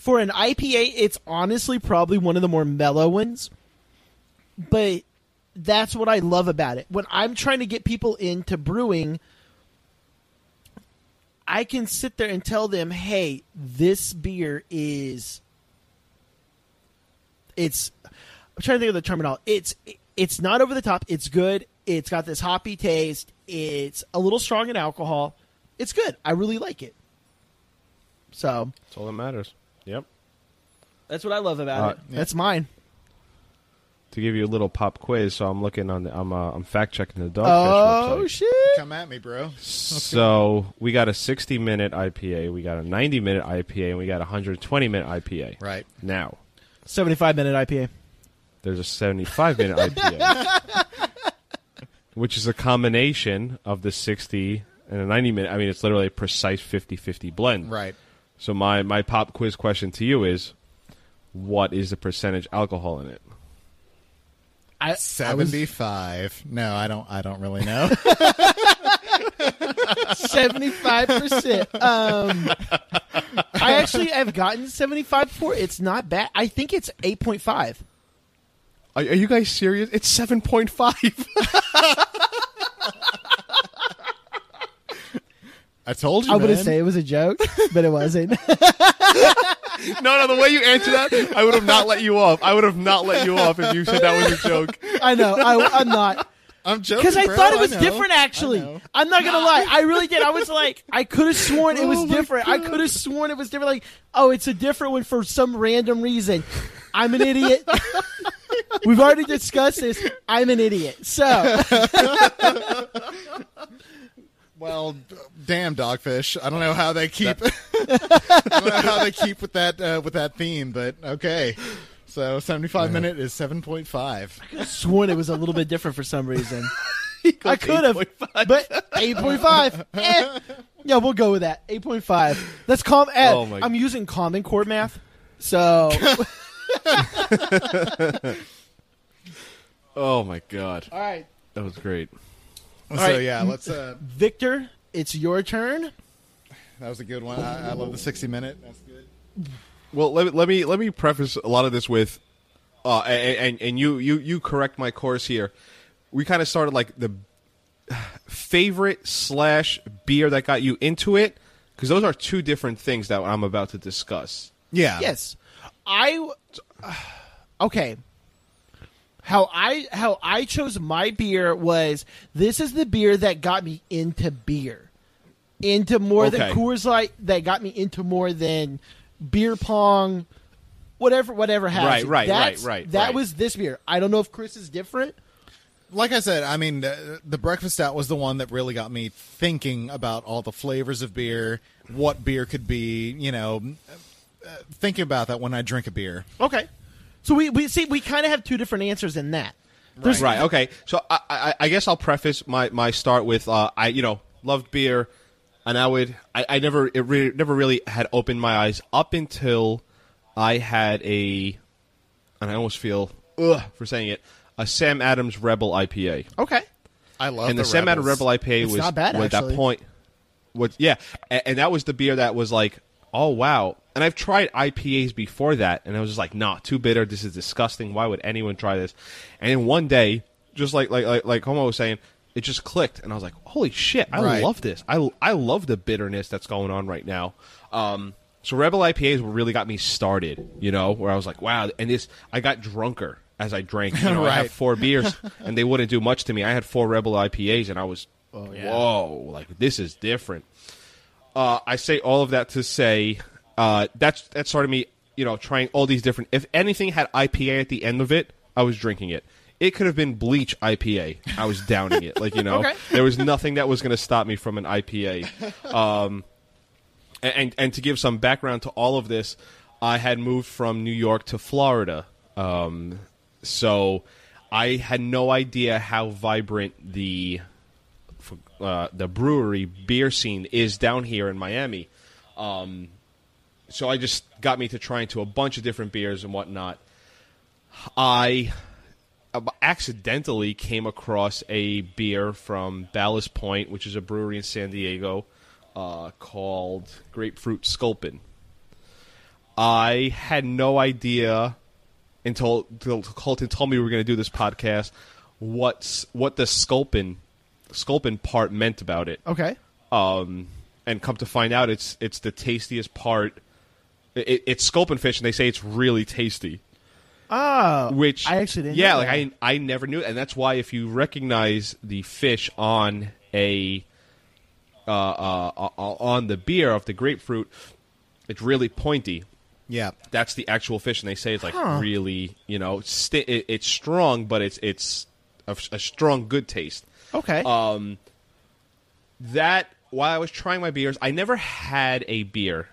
S3: for an ipa it's honestly probably one of the more mellow ones but that's what I love about it. When I'm trying to get people into brewing, I can sit there and tell them, "Hey, this beer is it's I'm trying to think of the term terminology. It's it's not over the top. It's good. It's got this hoppy taste. It's a little strong in alcohol. It's good. I really like it. So
S5: That's all that matters. Yep.
S3: that's what I love about
S5: Uh,
S3: it. That's mine.
S5: To give you a little pop quiz, so I'm looking on the I'm uh, I'm fact checking the Dogfish
S3: Oh
S5: website.
S3: shit!
S4: Come at me, bro.
S5: So we got a 60 minute IPA, we got a 90 minute IPA, and we got a 120 minute IPA.
S4: Right.
S5: Now
S3: Seventy-five minute IPA.
S5: there's a 75 minute IPA, which is a combination of the 60 and a 90 minute. I mean, it's literally a precise 50-50 blend.
S4: Right.
S5: So my my pop quiz question to you is, what is the percentage alcohol in it?
S3: I, I was-
S4: Seventy-five. No, I don't. I don't really know.
S3: Seventy-five percent. Um, I actually have gotten seventy-five before. It's not bad. I think it's eight point five.
S5: Are, are you guys serious? It's 7.5.
S4: I told you.
S3: I wouldn't
S4: man.
S3: say it was a joke, but it wasn't.
S5: no, no, the way you answered that, I would have not let you off. I would have not let you off if you said that was a joke.
S3: I know. I, I'm not
S4: I'm joking
S3: because I
S4: bro.
S3: thought it was different. Actually. I'm not gonna lie. I really did. I was like, I could have sworn it was
S4: Oh
S3: different. I could have sworn it was different. Like, oh, it's a different one for some random reason. I'm an idiot. We've already discussed this. I'm an idiot. So
S4: Well, damn dogfish. I don't know how they keep. I don't know how they keep with that uh, with that theme, but okay. So seventy-five minute is seven point five.
S3: I sworn it was a little bit different for some reason. I could have, but eight point five. Eh. Yeah, we'll go with that. Eight point five. That's calm. Eh,
S5: Oh my-
S3: I'm using Common Core math, so
S5: Oh my god,
S3: all right,
S5: that was great.
S4: So
S3: right.
S4: yeah, let's. Uh,
S3: Victor, it's your turn.
S4: that was a good one. I, I love the sixty minute. That's good.
S5: Well, let, me- let me let me preface a lot of this with, uh, and, and you you you correct my course here. We kind of started like the favorite slash beer that got you into it, because those are two different things that I'm about to discuss.
S4: Yeah.
S3: Yes, I. Okay. How I how I chose my beer was this is the beer that got me into beer, into more than Coors Light that got me into more than beer pong, whatever whatever has
S5: Right, right,
S3: That's-
S5: right, right,
S3: That
S5: right.
S3: was this beer. I don't know if Chris is different.
S4: Like I said, I mean, uh, the breakfast stout was the one that really got me thinking about all the flavors of beer, what beer could be. You know, uh, thinking about that when I drink a beer.
S3: Okay, so we we see we kind of have two different answers in that. There's
S5: Right. Okay. So I, I, I guess I'll preface my, my start with uh, I you know loved beer, and I would I, I never it really, never really had opened my eyes up until I had a, and I almost feel ugh for saying it a Sam Adams Rebel IPA,
S3: Okay,
S4: I love
S5: and the,
S4: the
S5: Sam Adams Rebel IPA
S3: It's
S5: was
S3: not bad,
S5: was
S3: actually.
S5: that point. Was yeah, and, and that was the beer that was like oh wow. And I've tried IPAs before that, and I was just like, "Nah, too bitter. This is disgusting. Why would anyone try this?" And then one day, just like like like, like Como was saying, it just clicked, and I was like, "Holy shit! I
S4: Right.
S5: love this. I I love the bitterness that's going on right now." Um, so Rebel IPAs really got me started, you know, where I was like, "Wow!" And this, I got drunker as I drank. You know, I
S4: Right.
S5: had four beers, and they wouldn't do much to me. I had four Rebel IPAs, and I was, oh, yeah. "Whoa!" Like this is different uh, I say all of that to say uh, that's that started me, you know, trying all these different. If anything had IPA at the end of it, I was drinking it. It could have been bleach IPA. I was downing it. Like you know,
S3: Okay.
S5: there was nothing that was going to stop me from an IPA. Um, and, and and to give some background to all of this, I had moved from New York to Florida. Um, so I had no idea how vibrant the uh, the brewery beer scene is down here in Miami. Um, so I just got me to try into a bunch of different beers and whatnot. I accidentally came across a beer from Ballast Point, which is a brewery in San Diego, uh, called Grapefruit Sculpin. I had no idea until, until Colton told me we were going to do this podcast. What's what the sculpin sculpin part meant about it?
S3: Okay.
S5: um, and come to find out it's it's the tastiest part. It, it's sculpin fish, and they say it's really tasty.
S3: Oh,
S5: Which
S3: I actually didn't.
S5: Yeah,
S3: know
S5: like
S3: that.
S5: I I never knew, and that's why if you recognize the fish on a uh, uh, uh, on the beer of the grapefruit, it's really pointy.
S4: Yeah.
S5: That's the actual fish, and they say it's like
S3: Huh.
S5: really, you know, sti- it, it's strong, but it's it's a, a strong, good taste
S3: okay.
S5: um, that while I was trying my beers, I never had a beer.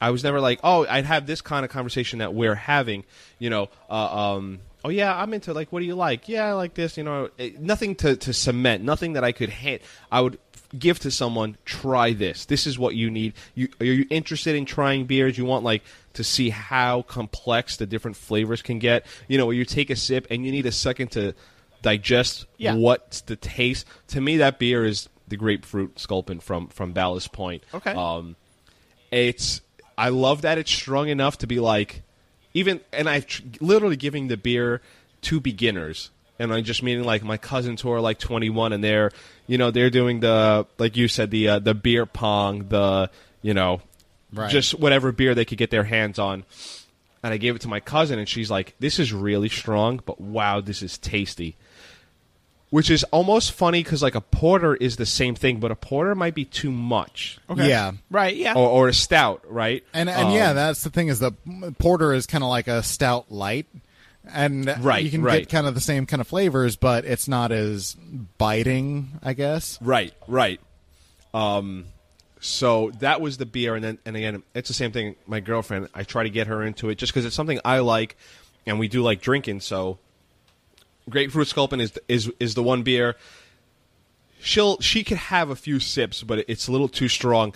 S5: I was never like, oh, I'd have this kind of conversation that we're having. You know, uh, um, oh yeah, I'm into like, what do you like? Yeah, I like this. You know, it, nothing to to cement, nothing that I could hit. I would give to someone. Try this. This is what you need. You are you interested in trying beers? You want like to see how complex the different flavors can get. You know, where you take a sip and you need a second to digest
S3: Yeah.
S5: what's the taste. To me, that beer is the grapefruit sculpin from from Ballast Point.
S3: Okay.
S5: Um, it's I love that it's strong enough to be like even, and I've tr- literally giving the beer to beginners. And I'm just meaning like my cousins who are like 21 and they're, you know, they're doing the like you said the uh, the beer pong, the you know,
S4: Right.
S5: just whatever beer they could get their hands on. And I gave it to my cousin, and she's like, "This is really strong, but wow, this is tasty." Which is almost funny because like a porter is the same thing, but a porter might be too much,
S3: okay.
S4: Yeah.
S3: Right. Yeah.
S5: or, or a stout, right?
S4: And and
S5: Um,
S4: yeah, that's the thing is the porter is kind of like a stout light, and
S5: Right,
S4: you can
S5: right.
S4: get kind of the same kind of flavors, but it's not as biting, I guess.
S5: Right, right. Um, so that was the beer, and then and again, it's the same thing. My girlfriend, I try to get her into it just because it's something I like, and we do like drinking. So, grapefruit sculpin is is is the one beer. She'll she could have a few sips, but it's a little too strong.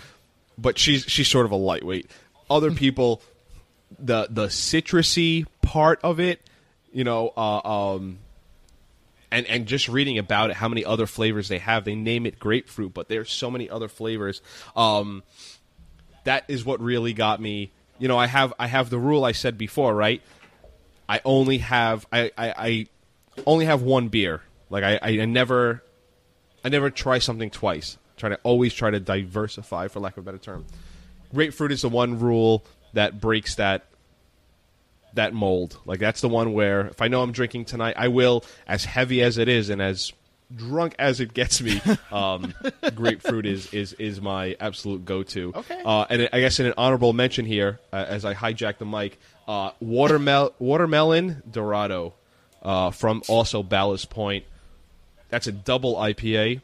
S5: But she's she's sort of a lightweight. Other people, the the citrusy part of it, you know, uh, um, and and just reading about it, how many other flavors they have. They name it grapefruit, but there's so many other flavors. Um, that is what really got me. You know, I have I have the rule I said before, right? I only have I, I, I only have one beer. Like I, I never I never try something twice. Try to always try to diversify, for lack of a better term. Grapefruit is the one rule that breaks that that mold. Like that's the one where if I know I'm drinking tonight, I will, as heavy as it is and as drunk as it gets me. Um, grapefruit is is is my absolute go to.
S3: Okay.
S5: Uh, and I guess in an honorable mention here, uh, as I hijack the mic, uh, watermel- watermelon Dorado uh, from also Ballast Point. That's a double IPA.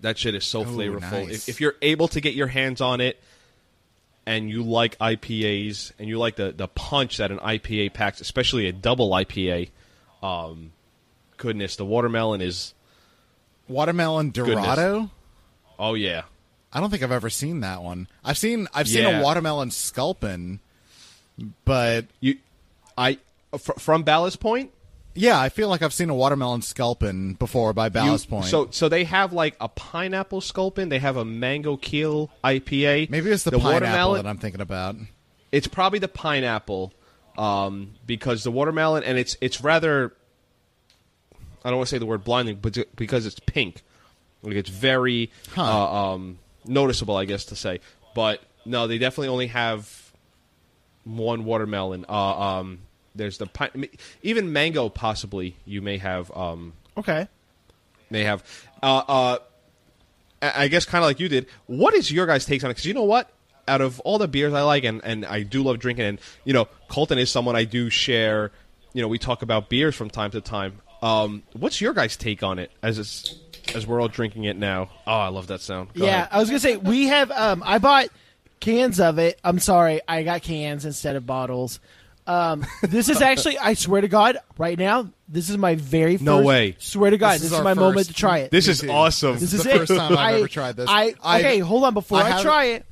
S5: That shit is so flavorful.
S4: nice.
S5: If, if you're able to get your hands on it, and you like IPAs and you like the, the punch that an IPA packs, especially a double IPA, um, goodness, the watermelon is
S4: Watermelon Dorado.
S5: oh yeah,
S4: I don't think I've ever seen that one. I've seen I've seen
S5: Yeah.
S4: a watermelon sculpin, but
S5: you, I fr- from Ballast Point.
S4: Yeah, I feel like I've seen a watermelon sculpin before by
S5: you-
S4: Ballast Point.
S5: So so they have like a pineapple sculpin. They have a mango keel IPA.
S4: maybe it's the, pineapple that I'm thinking about.
S5: it's probably the pineapple um, because the watermelon and it's it's rather I don't want to say the word blinding, but because it's pink, like it's very
S4: Huh.
S5: uh, um, noticeable, I guess to say. But no, they definitely only have one watermelon. Uh, um, there's the even mango. Possibly you may have um,
S3: Okay.
S5: May have. Uh, uh, I I guess kind of like you did. What is your guys' takes on it? Because you know what, out of all the beers I like, and, and I do love drinking, and you know, Colton is someone I do share. You know, we talk about beers from time to time. Um, what's your guys' take on it as it's, as we're all drinking it now? Oh, I love that sound. Go
S3: yeah,
S5: ahead.
S3: I was gonna say we have. Um, I bought cans of it. I'm sorry, I got cans instead of bottles. Um, this is actually, I swear to God, right now, this is my very first.
S5: No way.
S3: Swear to God,
S4: This
S3: this,
S4: is
S3: is,
S4: our
S3: my moment to try it.
S5: This is awesome.
S3: This
S4: is
S3: is
S4: the
S3: it.
S4: first time I've
S3: I-
S4: ever tried this.
S3: I,
S4: I-
S3: okay, hold on. Before
S4: I
S3: I, try it,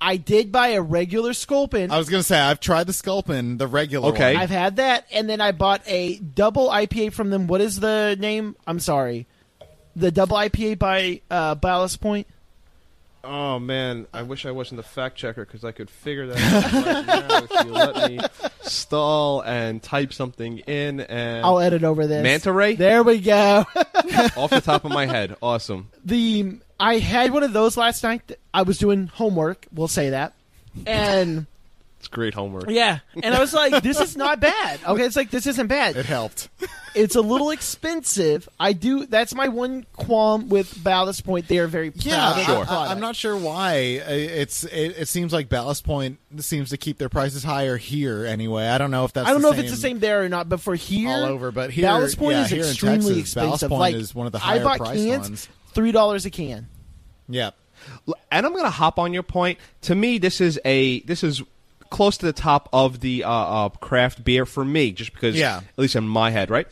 S3: I did buy a regular Sculpin.
S4: I was gonna say I've tried the sculpin, the regular
S5: Okay.
S4: one.
S3: I've had that, and then I bought a double IPA from them. What is the name? I'm sorry, the double IPA by uh, Ballast Point.
S5: Oh man, I wish I wasn't the fact checker because I could figure that out right now if you let me stall and type something in. And
S3: I'll edit over this.
S5: Manta ray
S3: There we go.
S5: off the top of my head, awesome.
S3: the I had one of those last night. I was doing homework. We'll say that, and
S5: It's great homework.
S3: yeah, and I was like, "This is not bad." Okay, it's like this isn't bad.
S4: It helped.
S3: It's a little expensive. I do. That's my one qualm with Ballast Point. They are very proud
S4: Yeah,
S3: of
S4: I-
S3: their
S4: I,
S3: product.
S4: am not sure why. Uh, It's it, it seems like Ballast Point seems to keep their prices higher here anyway. I don't know if that's.
S3: I don't
S4: the
S3: know if it's the same there or not, but for here,
S4: all over, but here,
S3: Ballast Point
S4: yeah,
S3: is
S4: here in
S3: extremely
S4: Texas, Ballast
S3: expensive.
S4: Point
S3: like
S4: is one of the
S3: I
S4: higher
S3: bought
S4: priced
S3: cans,
S4: ones.
S3: three dollars a can.
S4: Yeah,
S5: and I'm going to hop on your point. To me, this is a this is close to the top of the uh, uh, craft beer for me, just because,
S4: Yeah.
S5: at least in my head, right?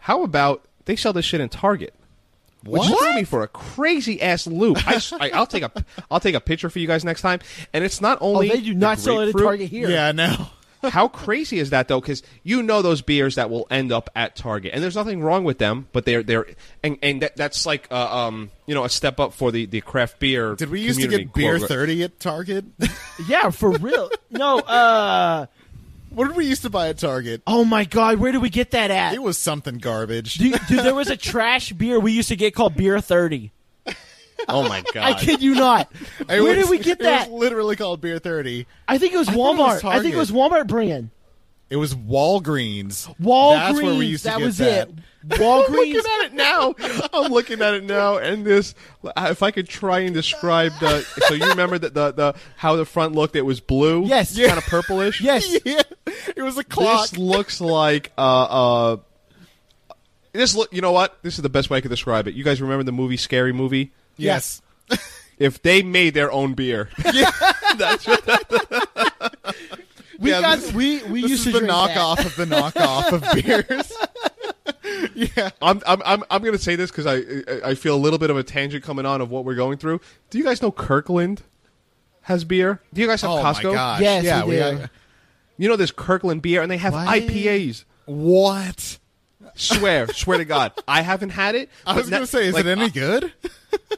S5: How about they sell this shit in Target? What? Which
S4: What?
S5: threw me for a crazy ass loop. I, will take a I'll take a picture for you guys next time. And it's not
S3: Oh,
S5: only
S3: they do
S5: the
S3: not sell it at Target here.
S4: yeah, I know.
S5: How crazy is that though? Because you know those beers that will end up at Target, and there's nothing wrong with them, but they're they're and and that, that's like uh, um you know a step up for the the craft beer.
S4: Did we used to get beer
S5: quote,
S4: thirty at Target?
S3: Yeah, for real. no, uh,
S4: what did we used to buy at Target?
S3: oh my God, where did we get that at?
S4: It was something garbage.
S3: Dude, dude, there was a trash beer we used to get called Beer Thirty.
S5: Oh my god!
S3: I kid you not. Where
S4: was-
S3: did we get
S4: it
S3: that?
S4: was literally called Beer Thirty.
S3: I think it was
S4: thought it was
S3: Walmart. I think it was Walmart brand.
S4: It was Walgreens.
S3: Walgreens.
S4: That's where we used to
S3: that
S4: get
S3: was
S4: that.
S3: it. Walgreens.
S5: I'm looking at it now. I'm looking at it now, and this. If I could try and describe the, so you remember that the the how the front looked, it was blue.
S3: Yes.
S5: kind of purplish.
S3: yes.
S4: yeah, it was a clock.
S5: This looks like uh uh. This look. You know what? This is the best way I could describe it. You guys remember the movie Scary Movie?
S4: Yes.
S5: If they made their own beer, that's what
S3: We
S4: Yeah,
S3: got
S4: this-
S3: we we
S4: This
S3: used
S4: is
S3: to
S4: the
S3: drink that.
S4: knockoff of the knockoff of beers. yeah.
S5: I'm I'm I'm, I'm going to say this because I I- I feel a little bit of a tangent coming on of what we're going through. Do you guys know Kirkland has beer? Do you guys have
S4: Oh
S5: Costco?
S4: my gosh.
S3: Yes,
S4: yeah,
S3: we do.
S4: got-
S5: You know this Kirkland beer, and they have
S3: What?
S5: IPAs.
S4: what?
S5: Swear, swear to God, I haven't had it.
S4: I was going to say, is
S5: like,
S4: it any good?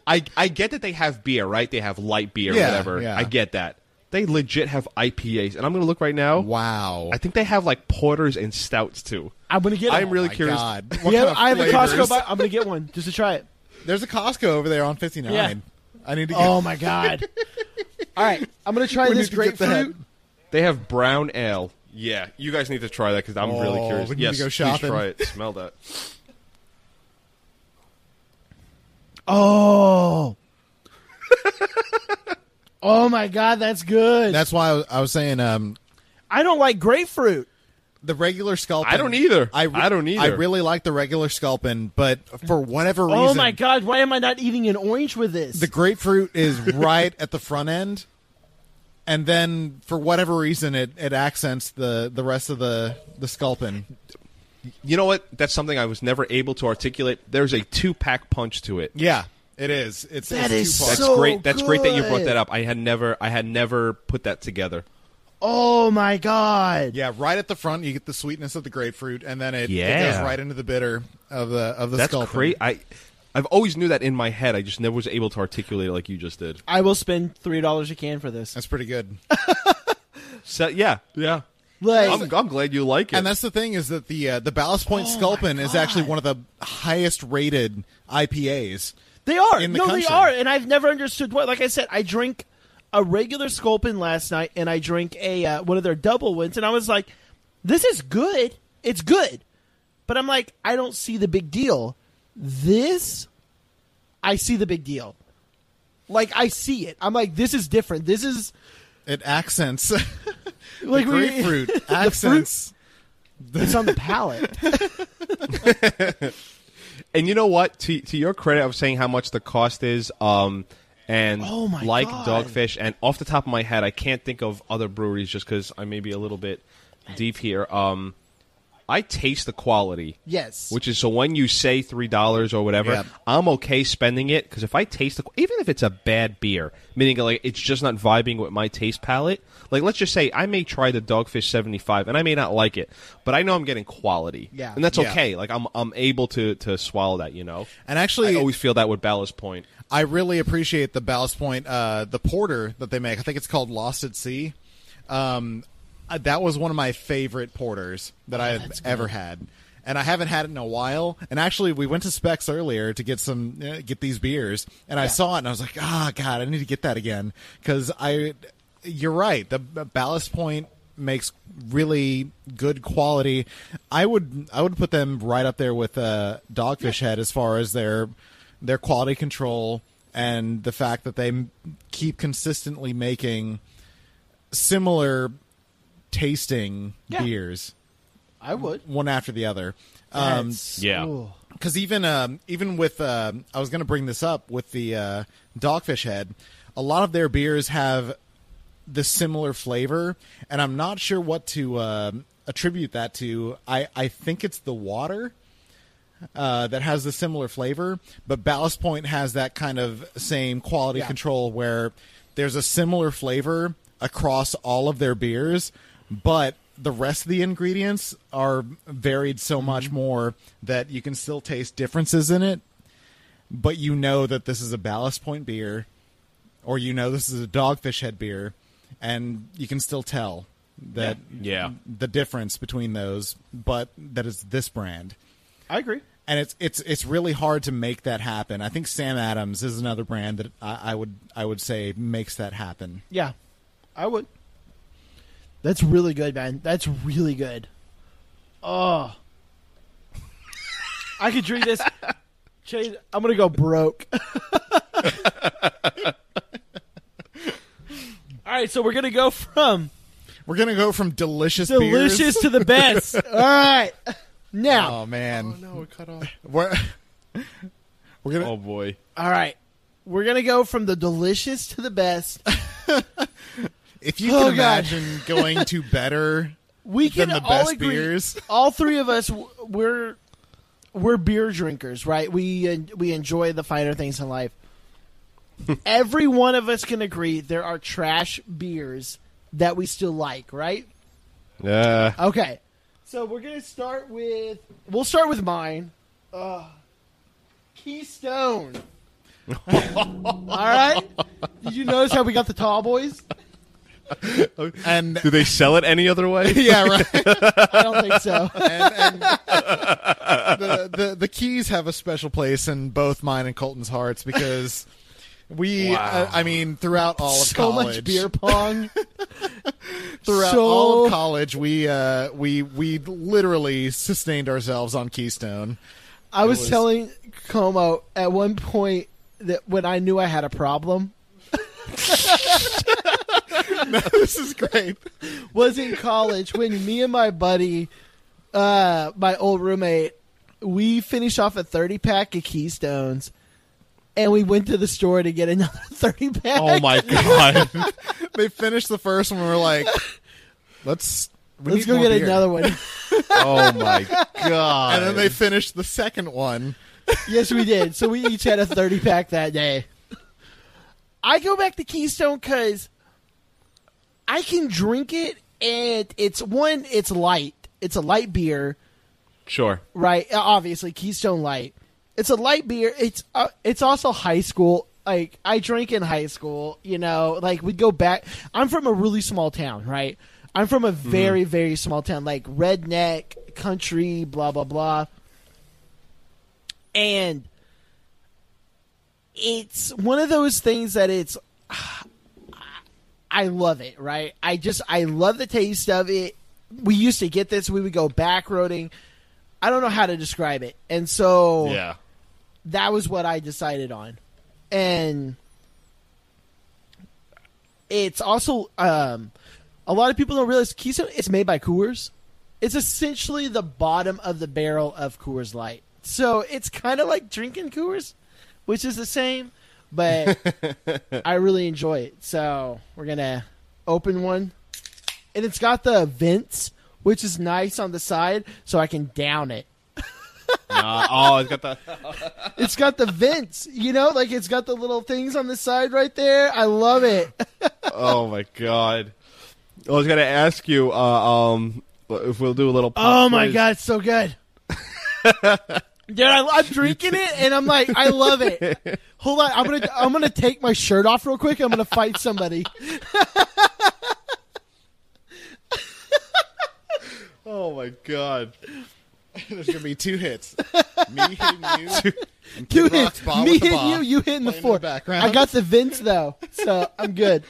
S5: I I get that they have beer, right? They have light beer,
S4: Yeah,
S5: whatever.
S4: yeah.
S5: I get that. They legit have IPAs, and I'm going to look right now.
S4: Wow.
S5: I think they have like porters and stouts too.
S3: I'm gonna get.
S5: I'm
S3: it.
S5: really oh
S4: My
S5: curious.
S4: God. What
S3: have-
S4: kind of
S3: I have a? Costco. Buy, I'm gonna get one just to try it.
S4: There's a Costco over there on 59.
S3: Yeah.
S4: I need to get
S3: Oh my god! All right, I'm gonna try
S4: We
S3: this
S4: need to
S3: grapefruit.
S5: They have brown ale. Yeah, you guys need to try that because I'm really
S4: Oh,
S5: curious.
S4: we need to
S5: yes,
S4: go
S5: please try it. Smell that.
S3: Oh. oh my god, that's good.
S4: That's why I was, I was saying um,
S3: I don't like grapefruit.
S4: the regular sculpin.
S5: I don't either.
S4: I, re-
S5: I don't either.
S4: I really like the regular sculpin, but for whatever reason,
S3: Oh my god, why am I not eating an orange with this?
S4: the grapefruit is right at the front end, and then for whatever reason, it, it accents the, the rest of the the sculpin.
S5: You know what? That's something I was never able to articulate. There's a two pack punch to it.
S4: Yeah, it is. It's
S3: That
S4: it's
S3: is
S4: two parts.
S5: That's
S3: So
S5: great. That's great that you brought that up. I had never I had never put that together.
S3: oh my god.
S4: Yeah, right at the front, you get the sweetness of the grapefruit, and then it, it goes right into the bitter of the of the
S5: That's
S4: sculpin.
S5: great. I I've always knew that in my head. I just never was able to articulate it like you just did.
S3: I will spend three dollars a can for this.
S4: That's pretty good.
S5: So yeah, yeah.
S3: Like,
S5: I'm, I'm glad you like it.
S4: And that's the thing is that the uh, the Ballast Point
S3: Oh
S4: Sculpin
S3: my
S4: is actually
S3: God.
S4: one of the highest rated IPAs.
S3: They are.
S4: in the
S3: no,
S4: country.
S3: they are. And I've never understood why. Like I said, I drink a regular Sculpin last night, and I drink a uh, one of their double ones, and I was like, "This is good. It's good," but I'm like, I don't see the big deal. This, I see the big deal. Like I see it. I'm like, this is different. This is
S4: It accents the
S3: like we-
S4: grapefruit accents.
S5: Mm-hmm.
S3: It's on the palate.
S5: And you know what? To to your credit, I was saying how much the cost is. Um, and
S3: Oh my
S5: like
S3: God.
S5: Dogfish, and off the top of my head, I can't think of other breweries just because I may be a little bit deep here. Um, I taste the quality.
S3: Yes.
S5: Which is so when you say three dollars or whatever,
S4: Yeah.
S5: I'm okay spending it because if I taste the even if it's a bad beer, meaning like it's just not vibing with my taste palette. Like let's just say I may try the Dogfish 75 and I may not like it, but I know I'm getting quality.
S3: Yeah.
S5: and that's
S4: Yeah.
S5: okay. Like I'm I'm able to to swallow that. You know,
S4: And actually,
S5: I always feel that with Ballast Point.
S4: I really appreciate the Ballast Point, uh, the porter that they make. I think it's called Lost at Sea. Um, that was one of my favorite porters that I have ever had, and I haven't had it in a while. And actually, we went to Spec's earlier to get some uh, get these beers, and I saw it and I was like, ah, God, I need to get that again because I. You're right. The Ballast Point makes really good quality. I would I would put them right up there with uh, Dogfish Head as far as their their quality control and the fact that they keep consistently making similar tasting
S3: Yeah.
S4: beers
S3: I would.
S4: one after the other. Um,
S5: yeah.
S4: because even um, even with uh, I was going to bring this up with the uh, Dogfish Head, a lot of their beers have the similar flavor, and I'm not sure what to um attribute that to. I I think it's the water. Uh, that has the similar flavor, but Ballast Point has that kind of same quality
S3: Yeah.
S4: control where there's a similar flavor across all of their beers, but the rest of the ingredients are varied so mm-hmm. much more that you can still taste differences in it, but you know that this is a Ballast Point beer, or you know this is a Dogfish Head beer, and you can still tell that
S5: Yeah.
S4: the difference between those, but that is this brand
S3: I agree.
S4: and it's it's it's really hard to make that happen. I think Sam Adams is another brand that I, I would I would say makes that happen.
S3: Yeah, I would. That's really good, man. That's really good. Oh, I could drink this. Chase, I'm gonna go broke. All right, so we're gonna go from
S4: We're gonna go from delicious,
S3: delicious
S4: beers.
S3: to the best. All right, now,
S4: oh man, Oh
S5: no, it cut off.
S4: we're we're gonna
S5: Oh boy.
S3: all right, we're gonna go from the delicious to the best.
S4: If you
S3: Oh,
S4: can imagine going to better
S3: We
S4: than
S3: can
S4: the
S3: all
S4: best
S3: agree.
S4: beers.
S3: all three of us we're we're beer drinkers, right? We uh, we enjoy the finer things in life. Every one of us can agree there are trash beers that we still like, right?
S5: Yeah.
S3: Okay. So we're going to start with we'll start with mine. Uh, Keystone. all right? Did you notice how we got the tall boys?
S4: And
S5: Do they sell it any other way?
S4: yeah, right.
S3: I don't think so.
S4: and, and the, the the keys have a special place in both mine and Colton's hearts because we,
S5: Wow.
S4: uh, I mean, throughout all of
S3: so
S4: college,
S3: much beer pong.
S4: throughout
S3: So-
S4: all of college, we uh, we we literally sustained ourselves on Keystone.
S3: I was,
S4: was-
S3: telling Como at one point that when I knew I had a problem
S4: this is great.
S3: was in college when me and my buddy, uh, my old roommate, we finished off a thirty pack of Keystones, and we went to the store to get another thirty pack.
S5: Oh my god.
S4: They finished the first one. We're like, let's we
S3: Let's go get
S4: beer.
S3: another one.
S5: oh my god.
S4: And then they finished the second one.
S3: yes, we did. So we each had a thirty pack that day. I go back to Keystone because I can drink it, and it's one. It's light. It's a light beer.
S5: Sure.
S3: right? Uh, Obviously, Keystone Light. It's a light beer. It's uh, it's also high school. Like I drank in high school. You know, like we go back. I'm from a really small town, right? I'm from a very very small town, like redneck country, blah blah blah. And it's one of those things that it's I love it, right? I just I love the taste of it. We used to get this, we would go back roading. I don't know how to describe it. And so
S5: Yeah.
S3: that was what I decided on. And it's also um a lot of people don't realize Keystone it's made by Coors. It's essentially the bottom of the barrel of Coors Light. So it's kind of like drinking Coors, which is the same, but I really enjoy it. So we're going to open one. And it's got the vents which is nice on the side, so I can down it.
S5: Uh, oh, it's got the.
S3: It's got the vents, you know, like it's got the little things on the side right there. I love it.
S5: Oh my god. I was gonna ask you uh, um, if we'll do a little.
S3: Oh my
S5: quiz.
S3: god, it's so good. Dude, I, I'm drinking it and I'm like, I love it. Hold on, I'm gonna I'm gonna take my shirt off real quick. I'm gonna fight somebody.
S5: Oh my god.
S4: There's gonna be two hits. Me hitting you, and
S3: Two hits. Me
S4: with
S3: hitting you, you hitting the
S4: playing in
S3: floor.
S4: background.
S3: I got the Vince though, so I'm good.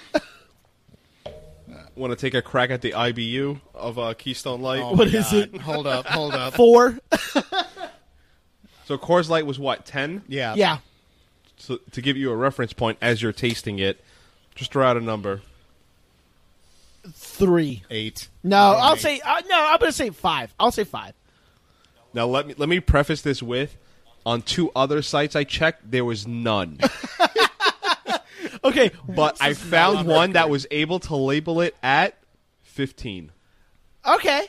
S5: Want to take a crack at the IBU of uh, Keystone Light?
S4: Oh
S3: What
S4: my
S3: is
S4: God.
S3: it?
S4: Hold up, hold up.
S3: Four.
S5: So Coors Light was what ten?
S4: Yeah,
S3: Yeah.
S5: So to give you a reference point as you're tasting it, just throw out a number.
S3: Three.
S4: eight.
S3: No, I'll say uh, no. I'm gonna say five. I'll say five.
S5: Now let me let me preface this with, on two other sites I checked, there was none.
S3: Okay,
S5: But I found one that was able to label it at fifteen.
S3: okay.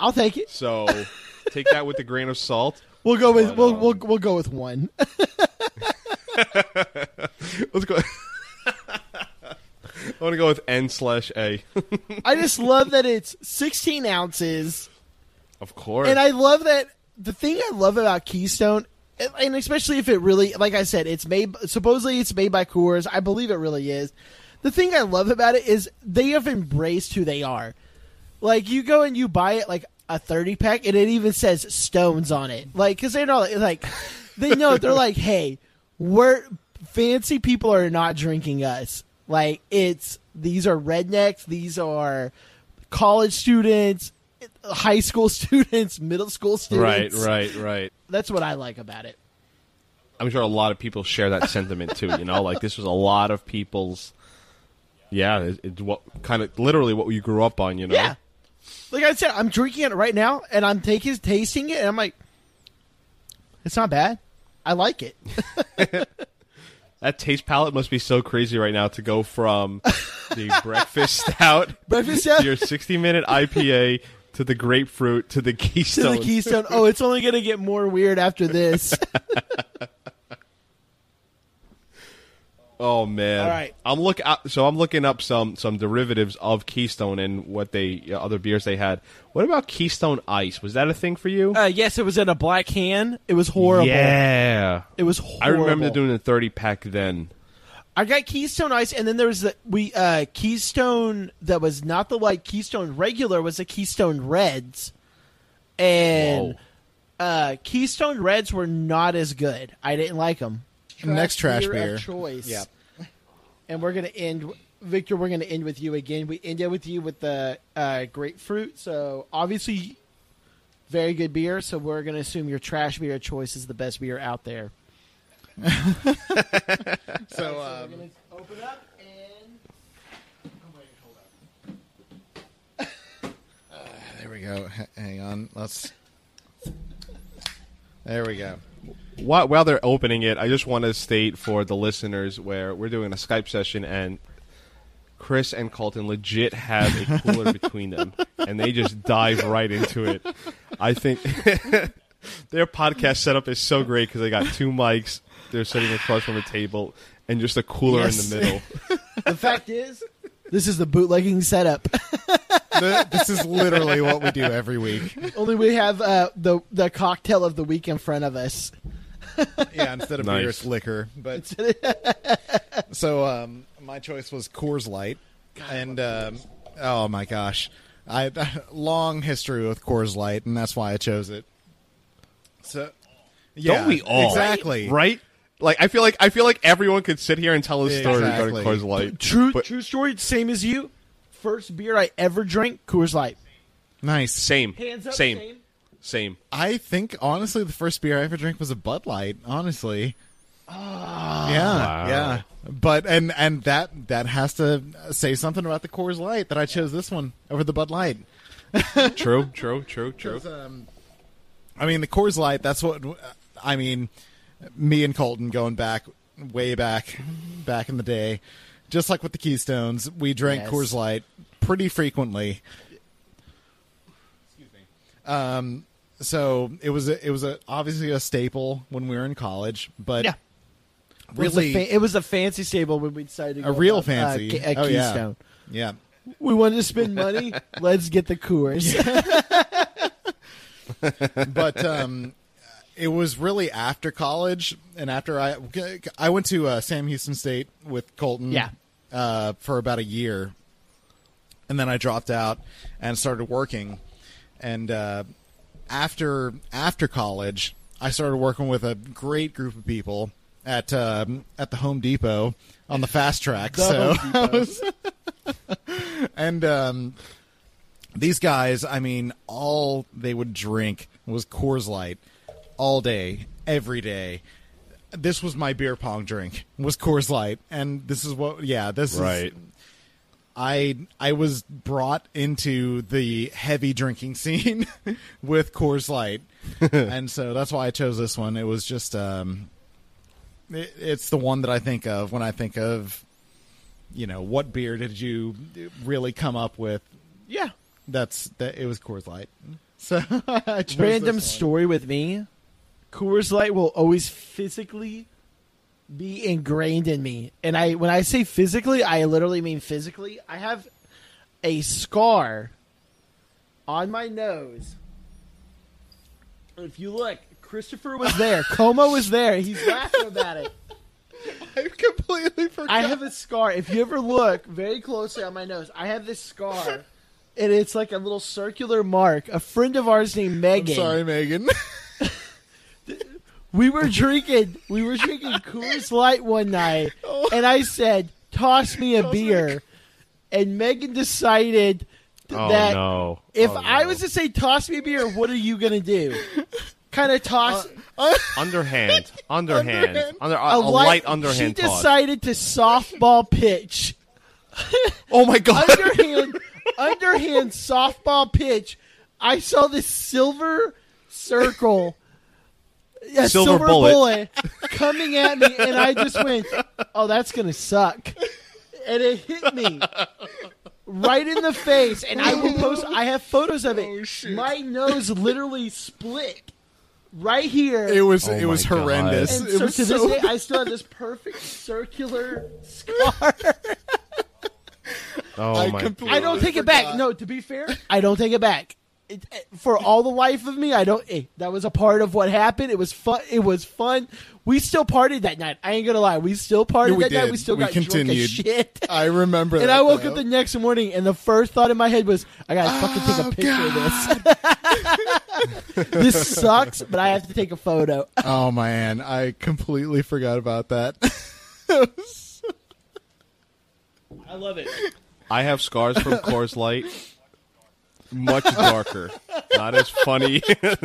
S3: I'll take it.
S5: So take that with a grain of salt.
S3: We'll go with we'll we'll we'll go with one.
S5: Let's go. I want to go with N slash A.
S3: I just love that it's 16 ounces.
S5: of course.
S3: And I love that the thing I love about Keystone, and especially if it really, like I said, it's made supposedly it's made by Coors. I believe it really is. The thing I love about it is they have embraced who they are. Like you go and you buy it like a thirty pack, and it even says Stones on it. Like because they're not like they know they're like, hey, we're fancy people are not drinking us. Like it's these are rednecks, these are college students, high school students, middle school students.
S5: right, right. Right.
S3: That's what I like about it.
S5: I'm sure a lot of people share that sentiment too. You know, like this was a lot of people's. Yeah, it's what kind of literally what you grew up on. You know.
S3: Yeah. Like I said, I'm drinking it right now, and I'm taking tasting it, and I'm like, it's not bad. I like it.
S5: That taste palette must be so crazy right now to go from the breakfast stout
S3: Breakfast stout
S5: your 60 minute IPA to the grapefruit to the Keystone.
S3: to the Keystone. Oh, it's only gonna get more weird after this.
S5: Oh man!
S3: All right.
S5: I'm look so I'm looking up some some derivatives of Keystone and what they uh, other beers they had. What about Keystone Ice? Was that a thing for you?
S3: uh, yes, it was in a black can. It was horrible.
S5: Yeah,
S3: It was horrible.
S5: I remember doing a 30 pack then.
S3: I got Keystone Ice, and then there was the we uh, Keystone that was not the like Keystone regular was the Keystone Reds, and
S5: Whoa.
S3: uh, Keystone Reds were not as good. I didn't like them.
S4: Next trash
S3: of
S4: beer.
S3: choice.
S4: Yep.
S3: And we're gonna end, Victor. We're gonna end with you again. We ended with you with the uh, grapefruit. So obviously, very good beer. So we're gonna assume your trash beer of choice is the best beer out there.
S4: So
S3: So
S4: um,
S3: we're gonna open up and.
S4: there we go. H- hang on. Let's. There we go.
S5: While, while they're opening it, I just want to state for the listeners where we're doing a Skype session and Chris and Colton legit have a cooler between them, and they just dive right into it. I think their podcast setup is so great because they got two mics, they're sitting across from a table, and just a cooler
S3: Yes.
S5: in the middle.
S3: The fact is, this is the bootlegging setup.
S4: The- this is literally what we do every week.
S3: Only we have uh, the the cocktail of the week in front of us.
S4: Yeah, instead of
S5: Nice.
S4: beer, it's liquor. But so um, my choice was Coors Light, and um, oh my gosh, I long history with Coors Light, and that's why I chose it. So, yeah,
S5: Don't we all?
S4: exactly
S5: right? Like I feel like I feel like everyone could sit here and tell a story regarding Coors Light.
S3: True,
S5: But-
S3: true story. Same as you. First beer I ever drank, Coors Light.
S4: Nice.
S5: Same,
S3: Hands up,
S5: same,
S3: same.
S5: Same.
S4: I think honestly, the first beer I ever drank was a Bud Light. Honestly.
S3: Ah.
S4: yeah,
S5: Wow.
S4: yeah. But and and that that has to say something about the Coors Light that I chose this one over the Bud Light.
S5: True, true, true, true.
S4: um, I mean, the Coors Light. That's what I mean. Me and Colton going back way back, back in the day, just like with the Keystones, we drank
S3: Yes.
S4: Coors Light pretty frequently. Excuse me. Um, so it was a, it was a obviously a staple when we were in college, but
S3: Yeah. It was,
S4: really
S3: fa- it was a fancy stable when we decided to
S4: a real
S3: up, uh,
S4: fancy.
S3: A
S4: oh yeah,
S3: Keystone.
S4: yeah.
S3: We wanted to spend money. Let's get the Coors.
S4: but um, it was really after college and after I I went to uh, Sam Houston State with Colton.
S3: Yeah.
S4: Uh, for about a year, and then I dropped out and started working. And uh, after after college, I started working with a great group of people at um, at the Home Depot on the fast track.
S3: The
S4: so
S3: Home
S4: and um, these guys, I mean, all they would drink was Coors Light all day, every day. This was my beer pong drink was Coors Light, and this is what. Yeah, this
S5: Right.
S4: is. I I was brought into the heavy drinking scene with Coors Light, and so that's why I chose this one. It was just um, it, it's the one that I think of when I think of, you know, what beer did you really come up with?
S3: yeah.
S4: That's that. It was Coors Light. So I chose
S3: Random
S4: this one.
S3: story with me. Coors Light will always physically be ingrained in me. And I when I say physically, I literally mean physically. I have a scar on my nose. If you look, Christopher was there. Como was there. He's laughing about it.
S4: I completely forgot.
S3: I have a scar. If you ever look very closely on my nose, I have this scar. And it's like a little circular mark. A friend of ours named
S4: I'm
S3: Megan.
S4: sorry, Megan.
S3: We were drinking. We were drinking Coors Light one night, oh. and I said, "Toss me a beer," and Megan decided
S5: Oh
S3: that
S5: no!
S3: if
S5: Oh,
S3: I was to say, "Toss me a beer," what are you gonna do? Kind of uh, toss uh,
S5: underhand, underhand,
S4: Underhand.
S5: under, a, a light, underhand
S3: She
S5: toss.
S3: decided to softball pitch.
S5: oh my god!
S3: underhand, underhand softball pitch. I saw this silver circle, a
S5: Silver
S3: silver,
S5: bullet.
S3: bullet. coming at me, and I just went, "Oh, that's gonna suck," and it hit me right in the face. And I will post. I have photos of it. Oh, my nose literally split right here.
S4: it was
S5: Oh
S4: it was horrendous.
S3: and
S4: it
S3: so
S4: was
S3: to
S4: so
S3: this day, I still have this perfect circular scar.
S5: oh
S4: I
S5: my!
S3: I don't take it back. No, to be fair, I don't take it back. It, it- for all the life of me, I don't. eh, that was a part of what happened. It was fun. It was fun. We still partied that night. I ain't gonna lie. We still partied
S4: Yeah, we
S3: that night. We still
S4: We
S3: got drunk
S4: continued.
S3: as shit.
S4: I remember.
S3: and
S4: that,
S3: I woke
S4: though.
S3: up the next morning, and the first thought in my head was, "I gotta fucking take
S4: Oh,
S3: a picture of this. this sucks, but I have to take a photo."
S4: Oh man, I completely forgot about that.
S3: I love it.
S5: I have scars from Coors Light. Much darker, not as funny,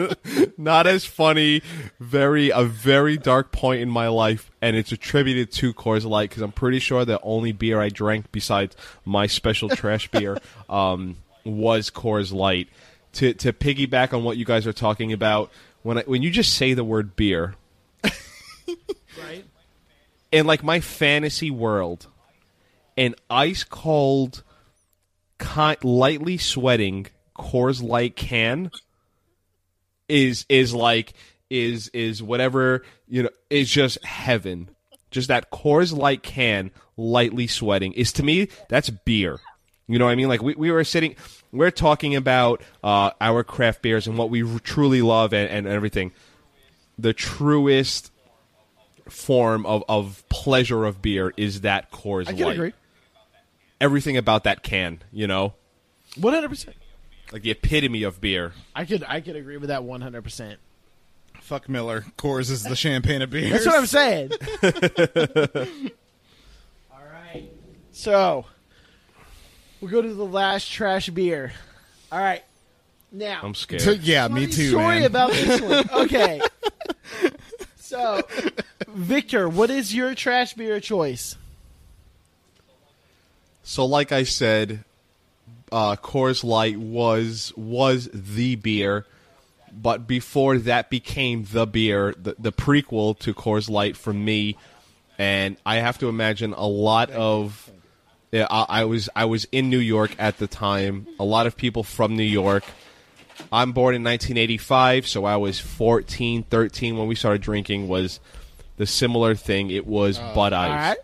S5: not as funny. Very a very dark point in my life, and it's attributed to Coors Light because I'm pretty sure the only beer I drank besides my special trash beer um, was Coors Light. To to piggyback on what you guys are talking about, when I, when you just say the word beer,
S3: Right?
S5: in like my fantasy world, an ice cold, ki- lightly sweating Coors Light can is is like is is whatever you know is just heaven. Just that Coors Light can lightly sweating is to me that's beer. You know what I mean? Like we, we were sitting, we're talking about uh, our craft beers and what we truly love and, and everything. The truest form of, of pleasure of beer is that Coors
S3: I can
S5: Light.
S3: agree.
S5: Everything about that can, you know,
S3: One hundred percent.
S5: like the epitome of beer.
S3: I could I could agree with that one hundred percent.
S4: Fuck Miller. Coors is the champagne of beer.
S3: That's what I'm saying. All right. So we'll go to the last trash beer. All right. Now,
S5: I'm scared.
S4: So, yeah, me
S3: funny
S4: too,
S3: Story
S4: man.
S3: about this one. Okay. so, Victor, what is your trash beer choice?
S5: So, like I said, uh, Coors Light was was the beer, but before that became the beer, the, the prequel to Coors Light for me, and I have to imagine a lot of. Yeah, I, I was I was in New York at the time. A lot of people from New York I'm born in 1985, so I was 14, 13 when we started drinking. Was the similar thing? It was Bud Ice.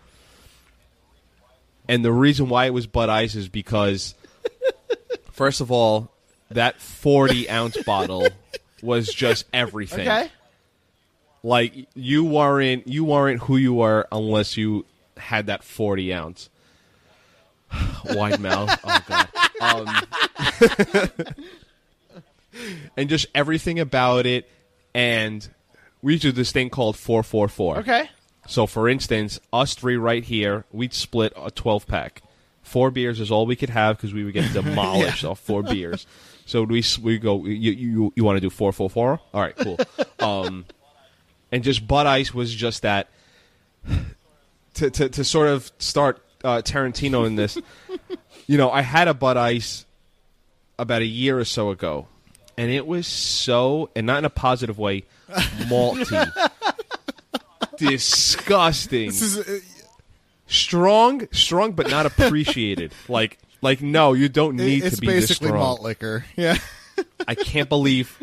S5: And the reason why it was Bud Ice is because, first of all, that 40 ounce bottle was just everything.
S3: Okay.
S5: Like you weren't you weren't who you were unless you had that 40 ounce. Wide mouth. Oh god. Um, and just everything about it, and we do this thing called 444.
S3: Okay.
S5: So, for instance, us three right here, we'd split a 12 pack. Four beers is all we could have because we would get demolished off four beers. So we we go. You you, you want to do four four four? All right, cool. Um, and just Bud Ice was just that to to, to sort of start uh, Tarantino in this. You know, I had a Bud Ice about a year or so ago, and it was so, and not in a positive way, malty, disgusting
S4: This is uh,
S5: strong, strong, but not appreciated. like, like no, you don't need
S4: it's
S5: to be this
S4: basically
S5: strong.
S4: malt liquor. Yeah.
S5: I can't believe.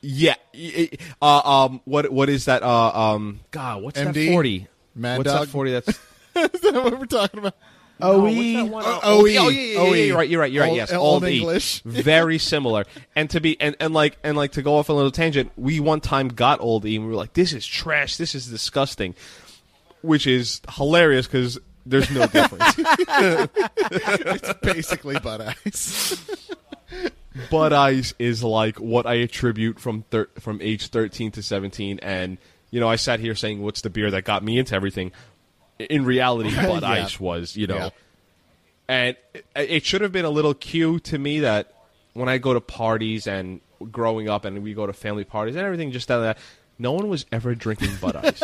S5: Yeah, y- uh, um, what what is that? Uh, um, God, what's that
S4: MD?
S5: forty?
S4: Mad
S5: what's
S4: Dog?
S5: that forty? That's
S4: Is that what we're talking about?
S3: Oh,
S5: No, what's
S3: we.
S5: that one?
S4: Uh,
S5: Oh,
S4: OE.
S5: oh, yeah, yeah, yeah,
S4: OE.
S5: You're right. You're right. You're right.
S4: Old-
S5: yes,
S4: Old
S5: E.
S4: English.
S5: Very similar. And to be and, and like and like to go off a little tangent, we one time got Old E, and we were like, "This is trash. This is disgusting," which is hilarious because there's no difference.
S4: It's basically Bud Ice.
S5: Bud Ice is like what I attribute from thir- from age 13 to 17 and you know I sat here saying what's the beer that got me into everything in reality Bud
S4: Yeah.
S5: Ice was you know.
S4: Yeah.
S5: and it, it should have been a little cue to me that when I go to parties and growing up and we go to family parties and everything just that no one was ever drinking Bud Ice.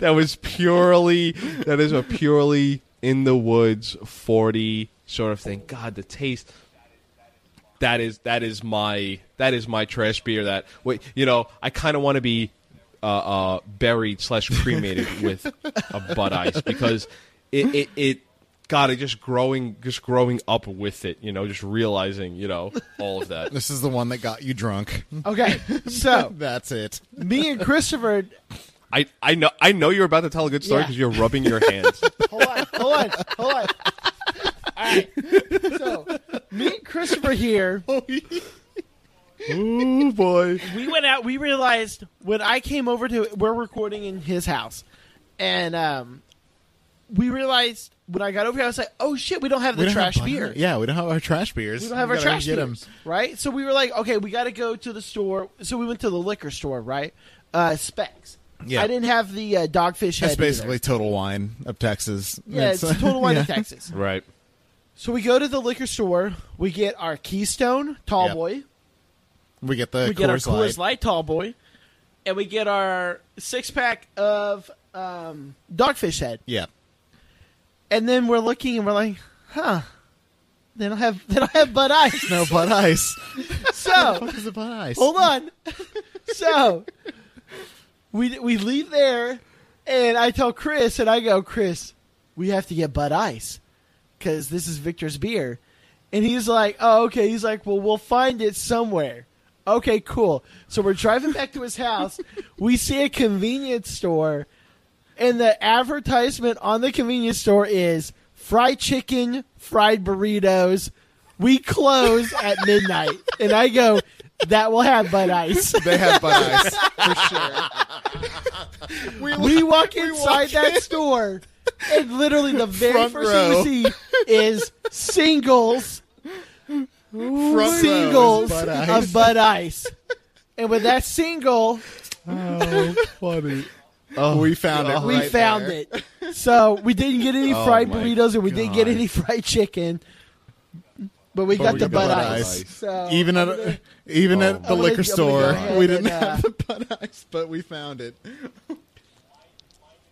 S5: That was purely that is a purely in the woods 40 sort of thing. God the taste. That is that is my that is my trash beer that wait you know i kind of want to be uh, uh, buried slash cremated with a Bud Ice because it, it it God, it just growing just growing up with it, you know, just realizing, you know, all of that.
S4: This is the one that got you drunk.
S3: Okay. So,
S4: That's it.
S3: me and Christopher.
S5: I, I know I know you're about to tell a good story
S3: Yeah.
S5: because you're rubbing your hands.
S3: Hold on. Hold on. Hold on. All right. So, me and Christopher here.
S5: Oh boy!
S3: we went out. We realized when I came over to, we're recording in his house, and um, we realized when I got over here, I was like, "Oh shit, we don't have the
S4: don't
S3: trash
S4: Bud
S3: beer.
S4: Yeah, we don't have our trash beers.
S3: We don't have our trash
S4: get 'em.
S3: beers, right?" So we were like, "Okay, we got to go to the store." So we went to the liquor store, right? Uh, Spec's.
S4: Yeah.
S3: I didn't have the uh, dogfish head.
S4: That's basically
S3: either.
S4: Total Wine of Texas.
S3: yeah, it's total wine of Texas.
S5: Right.
S3: So we go to the liquor store. We get our Keystone Tall
S4: Yep.
S3: Boy.
S4: We get the
S3: we get our
S4: Coors
S3: Coors
S4: Light.
S3: Light Tall Boy, and we get our six pack of um, Dogfish Head.
S4: Yeah.
S3: And then we're looking and we're like, huh. They don't have they don't have Bud Ice.
S4: No Bud Ice.
S3: So
S4: what is a Bud Ice?
S3: hold on. so we we leave there, and I tell Chris, and I go, Chris, we have to get Bud Ice because this is Victor's beer, and he's like, oh okay. He's like, well, we'll find it somewhere. Okay, cool. So we're driving back to his house. we see a convenience store, and the advertisement on the convenience store is fried chicken, fried burritos. We close at midnight, and I go, that will have Bud Ice.
S4: They have Bud Ice for sure. we,
S3: We walk inside
S4: walk
S3: that
S4: in.
S3: store, and literally the very
S4: Front
S3: first
S4: row.
S3: thing we see is singles,
S4: front row
S3: singles
S4: is Bud Ice.
S3: of Bud Ice. And with that single,
S4: Oh, funny. Oh, we found it.
S3: we
S4: right
S3: found
S4: there.
S3: it. So we didn't get any
S4: Oh
S3: fried
S4: my
S3: burritos, and we didn't get
S4: God.
S3: any fried chicken. But we got
S4: we
S3: the
S4: got
S3: Bud
S4: Bud
S3: Ice.
S4: Ice.
S3: So
S4: even at
S3: gonna-
S4: even
S5: Oh
S4: at the
S3: I'm gonna-
S4: liquor
S3: I'm gonna go
S4: store,
S3: ahead
S4: we didn't
S3: and, uh,
S4: have the Bud Ice, but we found it.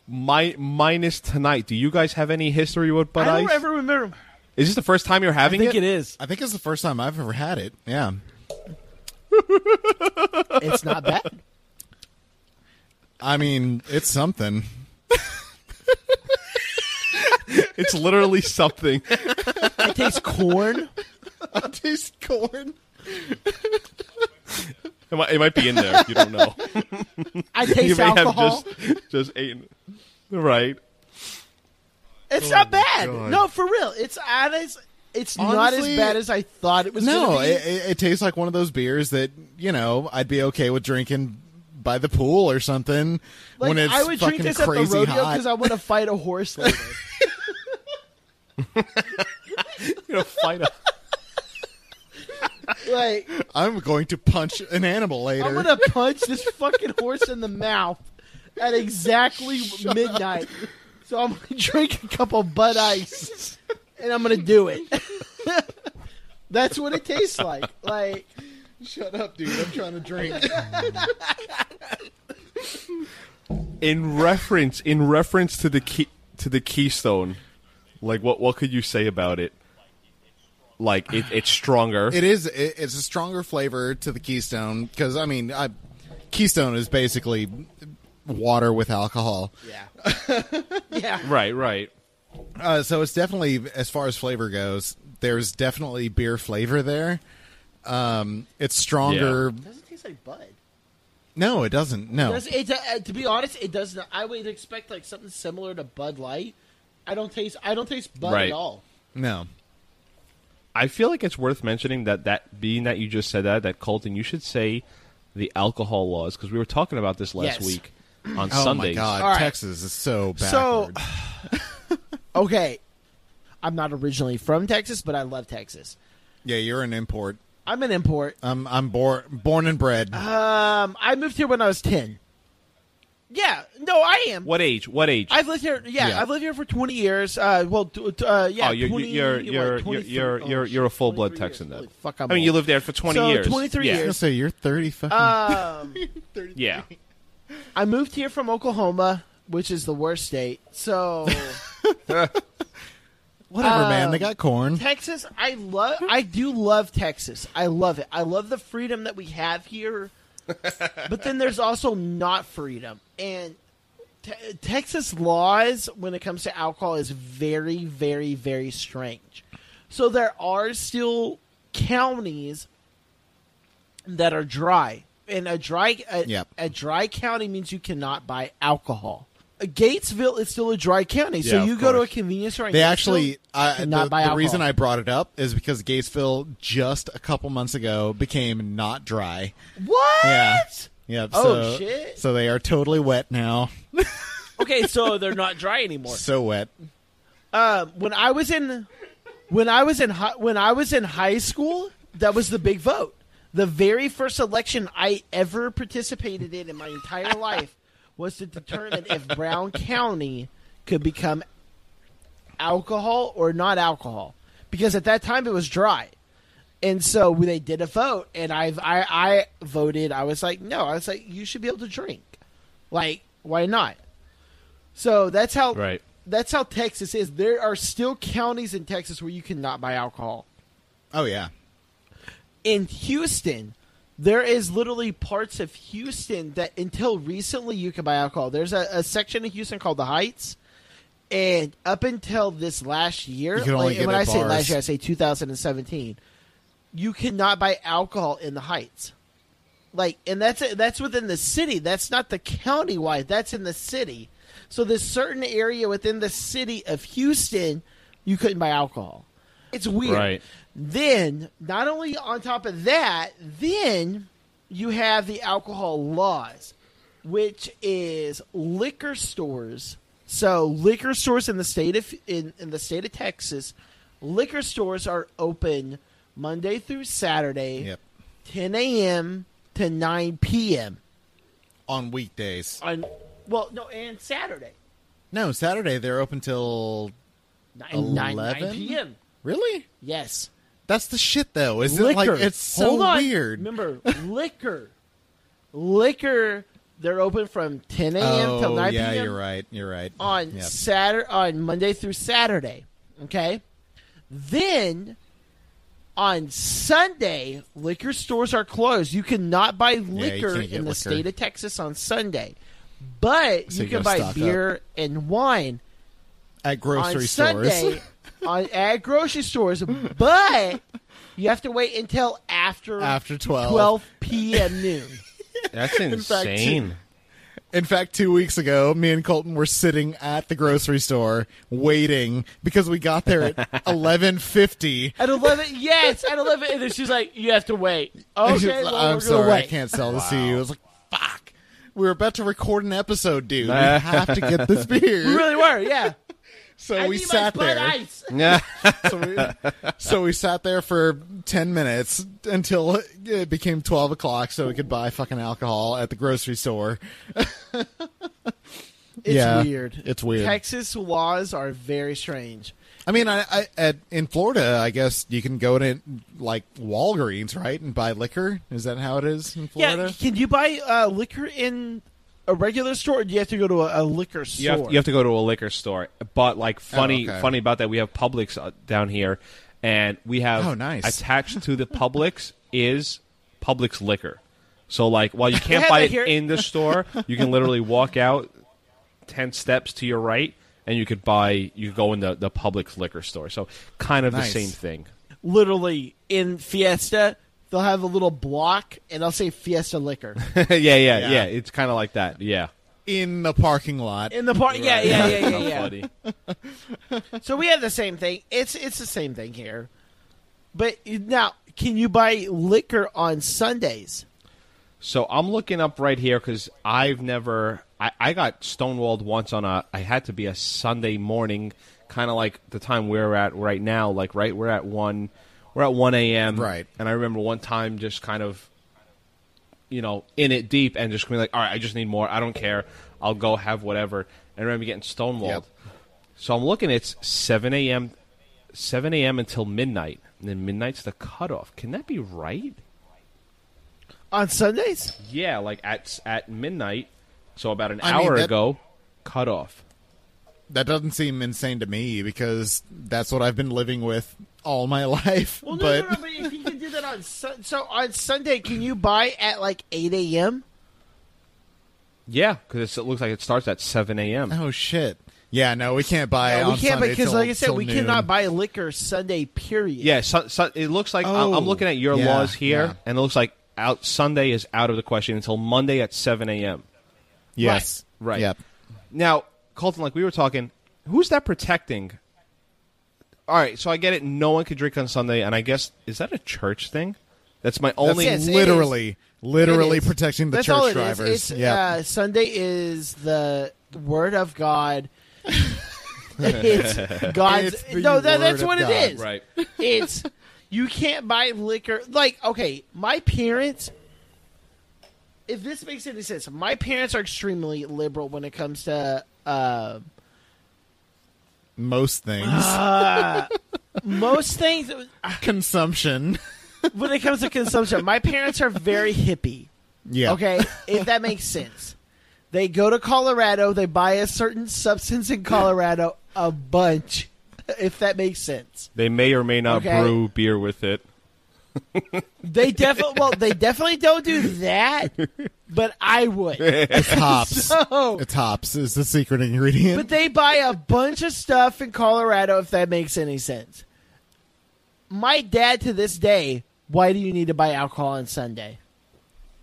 S5: My minus tonight. Do you guys have any history with Bud
S3: I don't
S5: Ice?
S3: ever remember.
S5: Is this the first time you're having it?
S3: I think
S5: it?
S3: it is.
S4: I think it's the first time I've ever had it. Yeah.
S3: It's not bad.
S4: I mean, it's something.
S5: It's literally something.
S3: It tastes corn.
S4: I taste corn.
S5: It might, it might be in there. You don't know.
S3: I
S5: you
S3: taste
S5: may
S3: alcohol.
S5: have just just eaten. Right.
S3: It's oh not bad.
S5: God.
S3: No, for real. It's honest. It's not as bad as I thought it was.
S4: No,
S3: be.
S4: it, it, it tastes like one of those beers that you know I'd be okay with drinking by the pool or something
S3: like
S4: when it's
S3: I would
S4: fucking
S3: drink this at the
S4: crazy
S3: rodeo
S4: hot.
S3: because I want to fight a horse later.
S5: You know, fight a.
S3: like
S4: I'm going to punch an animal later.
S3: I'm gonna punch this fucking horse in the mouth at exactly midnight. So I'm gonna drink a couple Bud Ice, and I'm gonna do it. That's what it tastes like. Like
S4: Shut up, dude! I'm trying to drink.
S5: in reference in reference to the key to the keystone like what what could you say about it like it, it's stronger
S4: it is. It, it's a stronger flavor to the Keystone because I mean, I, Keystone is basically water with alcohol.
S3: yeah, yeah.
S5: right right
S4: Uh, so it's definitely, as far as flavor goes, there's definitely beer flavor there. Um, it's stronger.
S3: It doesn't taste like Bud.
S4: No, it doesn't. No,
S3: Does it, uh, to be honest, it doesn't. I would expect like something similar to Bud Light. I don't taste. I don't taste Bud
S5: Right.
S3: at all.
S4: no.
S5: i feel like it's worth mentioning that that being that you just said that that colton you should say the alcohol laws because we were talking about this last
S3: Yes.
S5: week on
S4: Oh
S5: sundays
S4: my god,
S3: All right.
S4: Texas is so
S3: So-
S4: backward.
S3: Okay, I'm not originally from Texas, but I love Texas.
S4: yeah, you're an import.
S3: I'm an import.
S4: I'm I'm born born and bred.
S3: Um, I moved here when I was ten. Yeah, no, I am.
S5: what age what age
S3: I've lived here. Yeah,
S4: Yeah.
S3: I've lived here for 20 years. Uh, well, t- t- uh, yeah.
S5: Oh, you're-
S3: 20,
S5: you're-
S3: what,
S5: you're- you're- you're-
S3: oh,
S5: you're- you're a full-blood Texan then.
S3: Fuck, I'm
S5: i mean you lived there for 20
S3: So,
S5: years
S3: 23
S5: yeah.
S4: I was gonna say you're thirty fucking.
S3: Um,
S5: yeah
S3: I moved here from Oklahoma, which is the worst state. So
S4: Whatever, man. They got corn.
S3: Texas, I love. I do love Texas. I love it. I love the freedom that we have here. but then there's also not freedom, and te- Texas laws when it comes to alcohol is very, very, very strange. So there are still counties that are dry, and a dry a,
S4: Yep.
S3: a dry county means you cannot buy alcohol. Uh, Gatesville is still a dry county, so
S5: Yeah, of
S3: you go to a convenience store. in
S4: They actually, uh, the,
S3: cannot buy
S4: the reason I brought it up is because Gatesville just a couple months ago became not dry.
S3: What?
S4: Yeah. Yep.
S3: Oh,
S4: so,
S3: shit.
S4: So they are totally wet now.
S3: Okay, so they're not dry anymore.
S4: so wet.
S3: Um, when I was in, when I was in hi- when I was in high school, that was the big vote. The very first election I ever participated in in my entire life was to determine if Brown County could become alcohol or not alcohol, because at that time it was dry. And so they did a vote, and I, I I voted. I was like, no. I was like, you should be able to drink. Like, why not? So that's how
S5: Right.
S3: that's how Texas is. There are still counties in Texas where you cannot buy alcohol.
S4: Oh yeah.
S3: In Houston, there is literally parts of Houston that until recently you could buy alcohol. There's a, a section of Houston called the Heights, and up until this last year,
S4: You can only
S3: like,
S4: get
S3: when
S4: at
S3: I say last year, I say 2017. You cannot buy alcohol in the Heights, like, and that's that's within the city. That's not the county wide. That's in the city. So this certain area within the city of Houston, you couldn't buy alcohol. It's weird.
S5: Right.
S3: Then, not only on top of that, then you have the alcohol laws, which is liquor stores. So liquor stores in the state of in, in the state of Texas, liquor stores are open Monday through Saturday,
S4: Yep.
S3: 10 a.m. to 9 p.m.
S4: On weekdays.
S3: on well, no, and Saturday,
S4: No, Saturday they're open till
S3: 9, 9, 9
S4: 11?
S3: p.m.
S4: really.
S3: Yes.
S4: That's the shit though. Isn't
S3: liquor.
S4: it like it's so weird?
S3: Remember, liquor, liquor. They're open from 10 a.m. till
S4: oh
S3: 9
S4: yeah,
S3: p.m.
S4: you're right. You're right.
S3: on
S4: Yep.
S3: Saturday, on Monday through Saturday. Okay, then on Sunday, liquor stores are closed. You cannot buy liquor
S4: can't
S3: in the
S4: liquor.
S3: state of Texas on Sunday, but
S4: So
S3: you
S4: you
S3: can buy beer and wine
S4: At grocery
S3: on
S4: stores.
S3: Sunday on, at grocery stores, but You have to wait until after
S4: After 12.
S3: 12 p.m. noon.
S5: That's
S4: fact,
S5: insane.
S4: In fact, two weeks ago, me and Colton were sitting at the grocery store waiting because we got there at eleven fifty.
S3: At 11, yes, at 11. And then she's like, you have to wait. Okay, well,
S4: I'm
S3: we're
S4: sorry,
S3: gonna
S4: I
S3: wait.
S4: can't sell this to you. I was like, "Fuck, we were about to record an episode, dude. We have to get this beer.
S3: We really were, yeah.
S4: So
S3: I
S4: we
S3: need
S4: sat
S3: my Bud
S4: there.
S3: Ice.
S5: Yeah.
S4: So we, so we sat there for ten minutes until it became twelve o'clock, so we could buy fucking alcohol at the grocery store.
S3: It's
S4: Yeah,
S3: weird.
S4: it's weird.
S3: Texas laws are very strange.
S4: I mean, I, I at in Florida, I guess you can go to like Walgreens, right, and buy liquor. Is that how it is in Florida?
S3: Yeah, can you buy uh, liquor in a regular store, or do you have to go to a, a liquor store?
S5: You have, you have to go to a liquor store. But like funny,
S4: Oh, okay.
S5: funny about that, we have Publix uh, down here, and we have
S4: Oh, nice.
S5: attached to the Publix is Publix liquor. So like, while you can't buy
S3: it
S5: it
S3: here.
S5: in the store, you can literally walk out ten steps to your right, and you could buy. You could go in the the Publix liquor store. So kind of
S4: Nice.
S5: the same thing.
S3: Literally in Fiesta, they'll have a little block, and I'll say Fiesta liquor
S5: yeah, yeah, yeah,
S4: Yeah.
S5: It's kind of like that. Yeah.
S4: in the parking lot.
S3: in the park. Yeah, yeah, yeah, yeah,
S5: How
S3: yeah. So we have the same thing. It's it's the same thing here. But now, can you buy liquor on Sundays?
S5: So I'm looking up right here because I've never. I, I got stonewalled once on a. I had to be a Sunday morning, kind of like the time we're at right now. Like right, we're at one. We're at one a.m.
S4: Right.
S5: And I remember one time just kind of, you know, in it deep and just being like, all right, I just need more. I don't care. I'll go have whatever. And I remember getting stonewalled.
S4: Yep.
S5: So I'm looking. It's seven a.m. Seven a.m. until midnight, and then midnight's the cutoff. Can that be right?
S3: On Sundays?
S5: Yeah, like at at midnight, so about an
S4: I mean,
S5: hour
S4: that-
S5: ago, cut off.
S4: That doesn't seem insane to me because that's what I've been living with all my life.
S3: Well, no,
S4: but
S3: no, no, but if you can do that on Sun- so on Sunday, can you buy at like eight a.m.?
S5: Yeah, because it looks like it starts at seven a.m.
S4: oh shit, yeah, no, we can't buy.
S3: Yeah,
S4: on
S3: we can't
S4: Sunday
S3: because,
S4: till-
S3: like I said, we
S4: noon.
S3: cannot buy liquor Sunday. Period.
S5: Yeah, so, so it looks like I'm,
S4: Oh,
S5: I'm looking at your
S4: yeah,
S5: laws here,
S4: yeah.
S5: and it looks like out Sunday is out of the question until Monday at seven a.m.
S4: Yes,
S5: Right.
S4: Yep.
S5: Now, Colton, like we were talking, who's that protecting? All right, so I get it. No one could drink on Sunday, and I guess is that a church thing? That's my only.
S3: Yes,
S4: literally, literally protecting the
S3: That's
S4: church
S3: all it is.
S4: drivers. Yeah.
S3: uh, Sunday is the Word of God. it's God's.
S4: It's
S3: no, that, that's what
S4: God.
S3: it is.
S5: Right.
S3: It's you can't buy liquor. Like, okay, my parents. If this makes any sense, my parents are extremely liberal when it comes to uh,
S4: Most things.
S3: most things.
S4: Consumption.
S3: When it comes to consumption, my parents are very hippie.
S4: yeah.
S3: Okay, if that makes sense. They go to Colorado, they buy a certain substance in Colorado, a bunch, if that makes sense.
S5: They may or may not
S3: Okay.
S5: brew beer with it.
S3: They definitely well, they definitely don't do that, but I would.
S4: It's hops.
S3: So,
S4: It's hops is the secret ingredient.
S3: but they buy a bunch of stuff in Colorado if that makes any sense. My dad to this day, why do you need to buy alcohol on Sunday?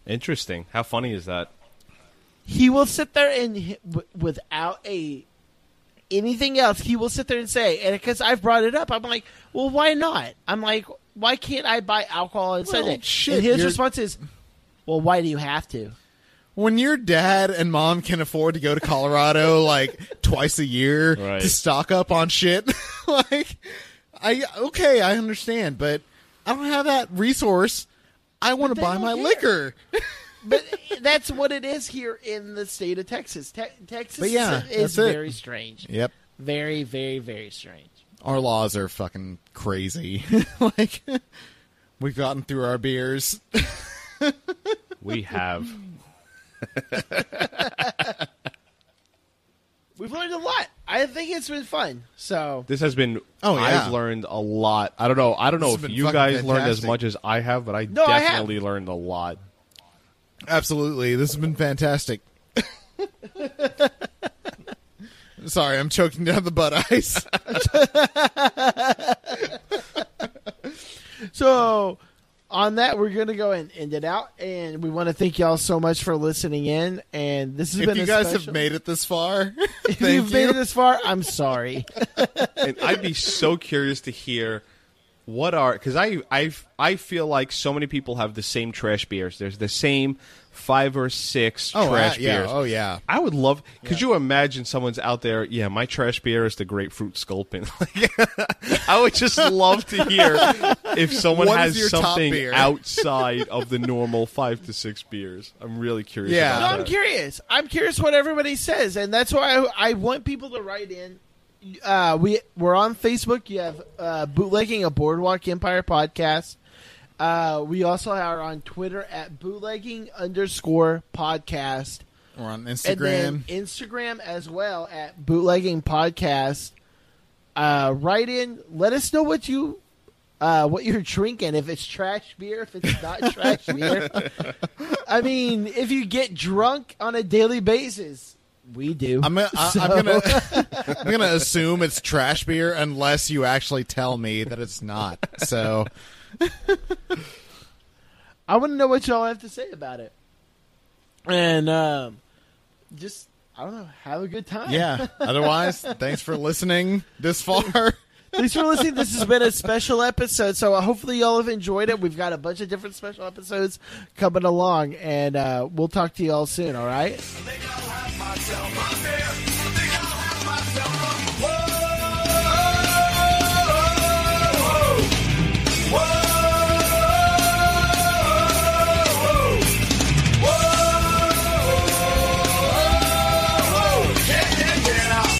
S5: Interesting. How funny is that?
S3: he will sit there and without a anything else he will sit there and say and because i've brought it up i'm like well why not i'm like why can't i buy alcohol on sunday
S4: shit,
S3: and his response is well why do you have to
S4: when your dad and mom can afford to go to Colorado like twice a year
S5: Right.
S4: to stock up on shit, like I okay, I understand, but I don't have that resource. I want to buy my
S3: care.
S4: liquor.
S3: but that's what it is here in the state of texas Te- texas
S4: But yeah,
S3: is
S4: that's it.
S3: very strange
S4: Yep.
S3: very very very strange
S4: Our laws are fucking crazy. like we've gotten through our beers.
S5: We have.
S3: we've learned a lot i think it's been fun so
S5: This has been.
S4: Oh, yeah.
S5: I've learned a lot. I don't know. I don't know
S4: This
S5: if
S4: been
S5: you
S4: fucking
S5: guys learned as
S4: fantastic.
S5: much as I have, but I
S3: No, I have.
S5: definitely learned a lot.
S4: Absolutely. This has been fantastic. Sorry, I'm choking down the Bud ice.
S3: So, on that, we're going to go and end it out. And we want to thank y'all so much for listening in. And this has
S4: If
S3: been
S4: you
S3: a
S4: guys
S3: special-
S4: have made it this far,
S3: if
S4: thank
S3: you've made it this far, I'm sorry.
S5: and I'd be so curious to hear what are because I I I feel like so many people have the same trash beers. There's the same five or six
S4: Oh,
S5: trash
S4: uh, yeah.
S5: beers.
S4: Oh, yeah.
S5: I would love. Could you imagine someone's out there? Yeah, my trash beer is the grapefruit sculpin. I would just love to hear if someone
S4: What is
S5: has something outside of the normal five to six beers. I'm really curious.
S4: Yeah.
S5: about
S3: No,
S5: that.
S3: I'm curious. I'm curious what everybody says, and that's why I, I want people to write in. Uh, we we're on Facebook. You have uh, bootlegging a Boardwalk Empire podcast. Uh, we also are on Twitter at bootlegging underscore podcast,
S4: Or on Instagram.
S3: Instagram as well at bootlegging podcast. Uh, write in. Let us know what you. Uh, what you're drinking? If it's trash beer, if it's not trash beer. I mean, if you get drunk on a daily basis, we do.
S4: I'm gonna, I, I'm gonna, I'm gonna assume it's trash beer unless you actually tell me that it's not. So
S3: I want to know what y'all have to say about it, and um, just I don't know, have a good time.
S4: yeah. Otherwise, thanks for listening this far.
S3: Thanks for listening. This has been a special episode, so hopefully y'all have enjoyed it. We've got a bunch of different special episodes coming along, and uh, we'll talk to y'all soon. All right.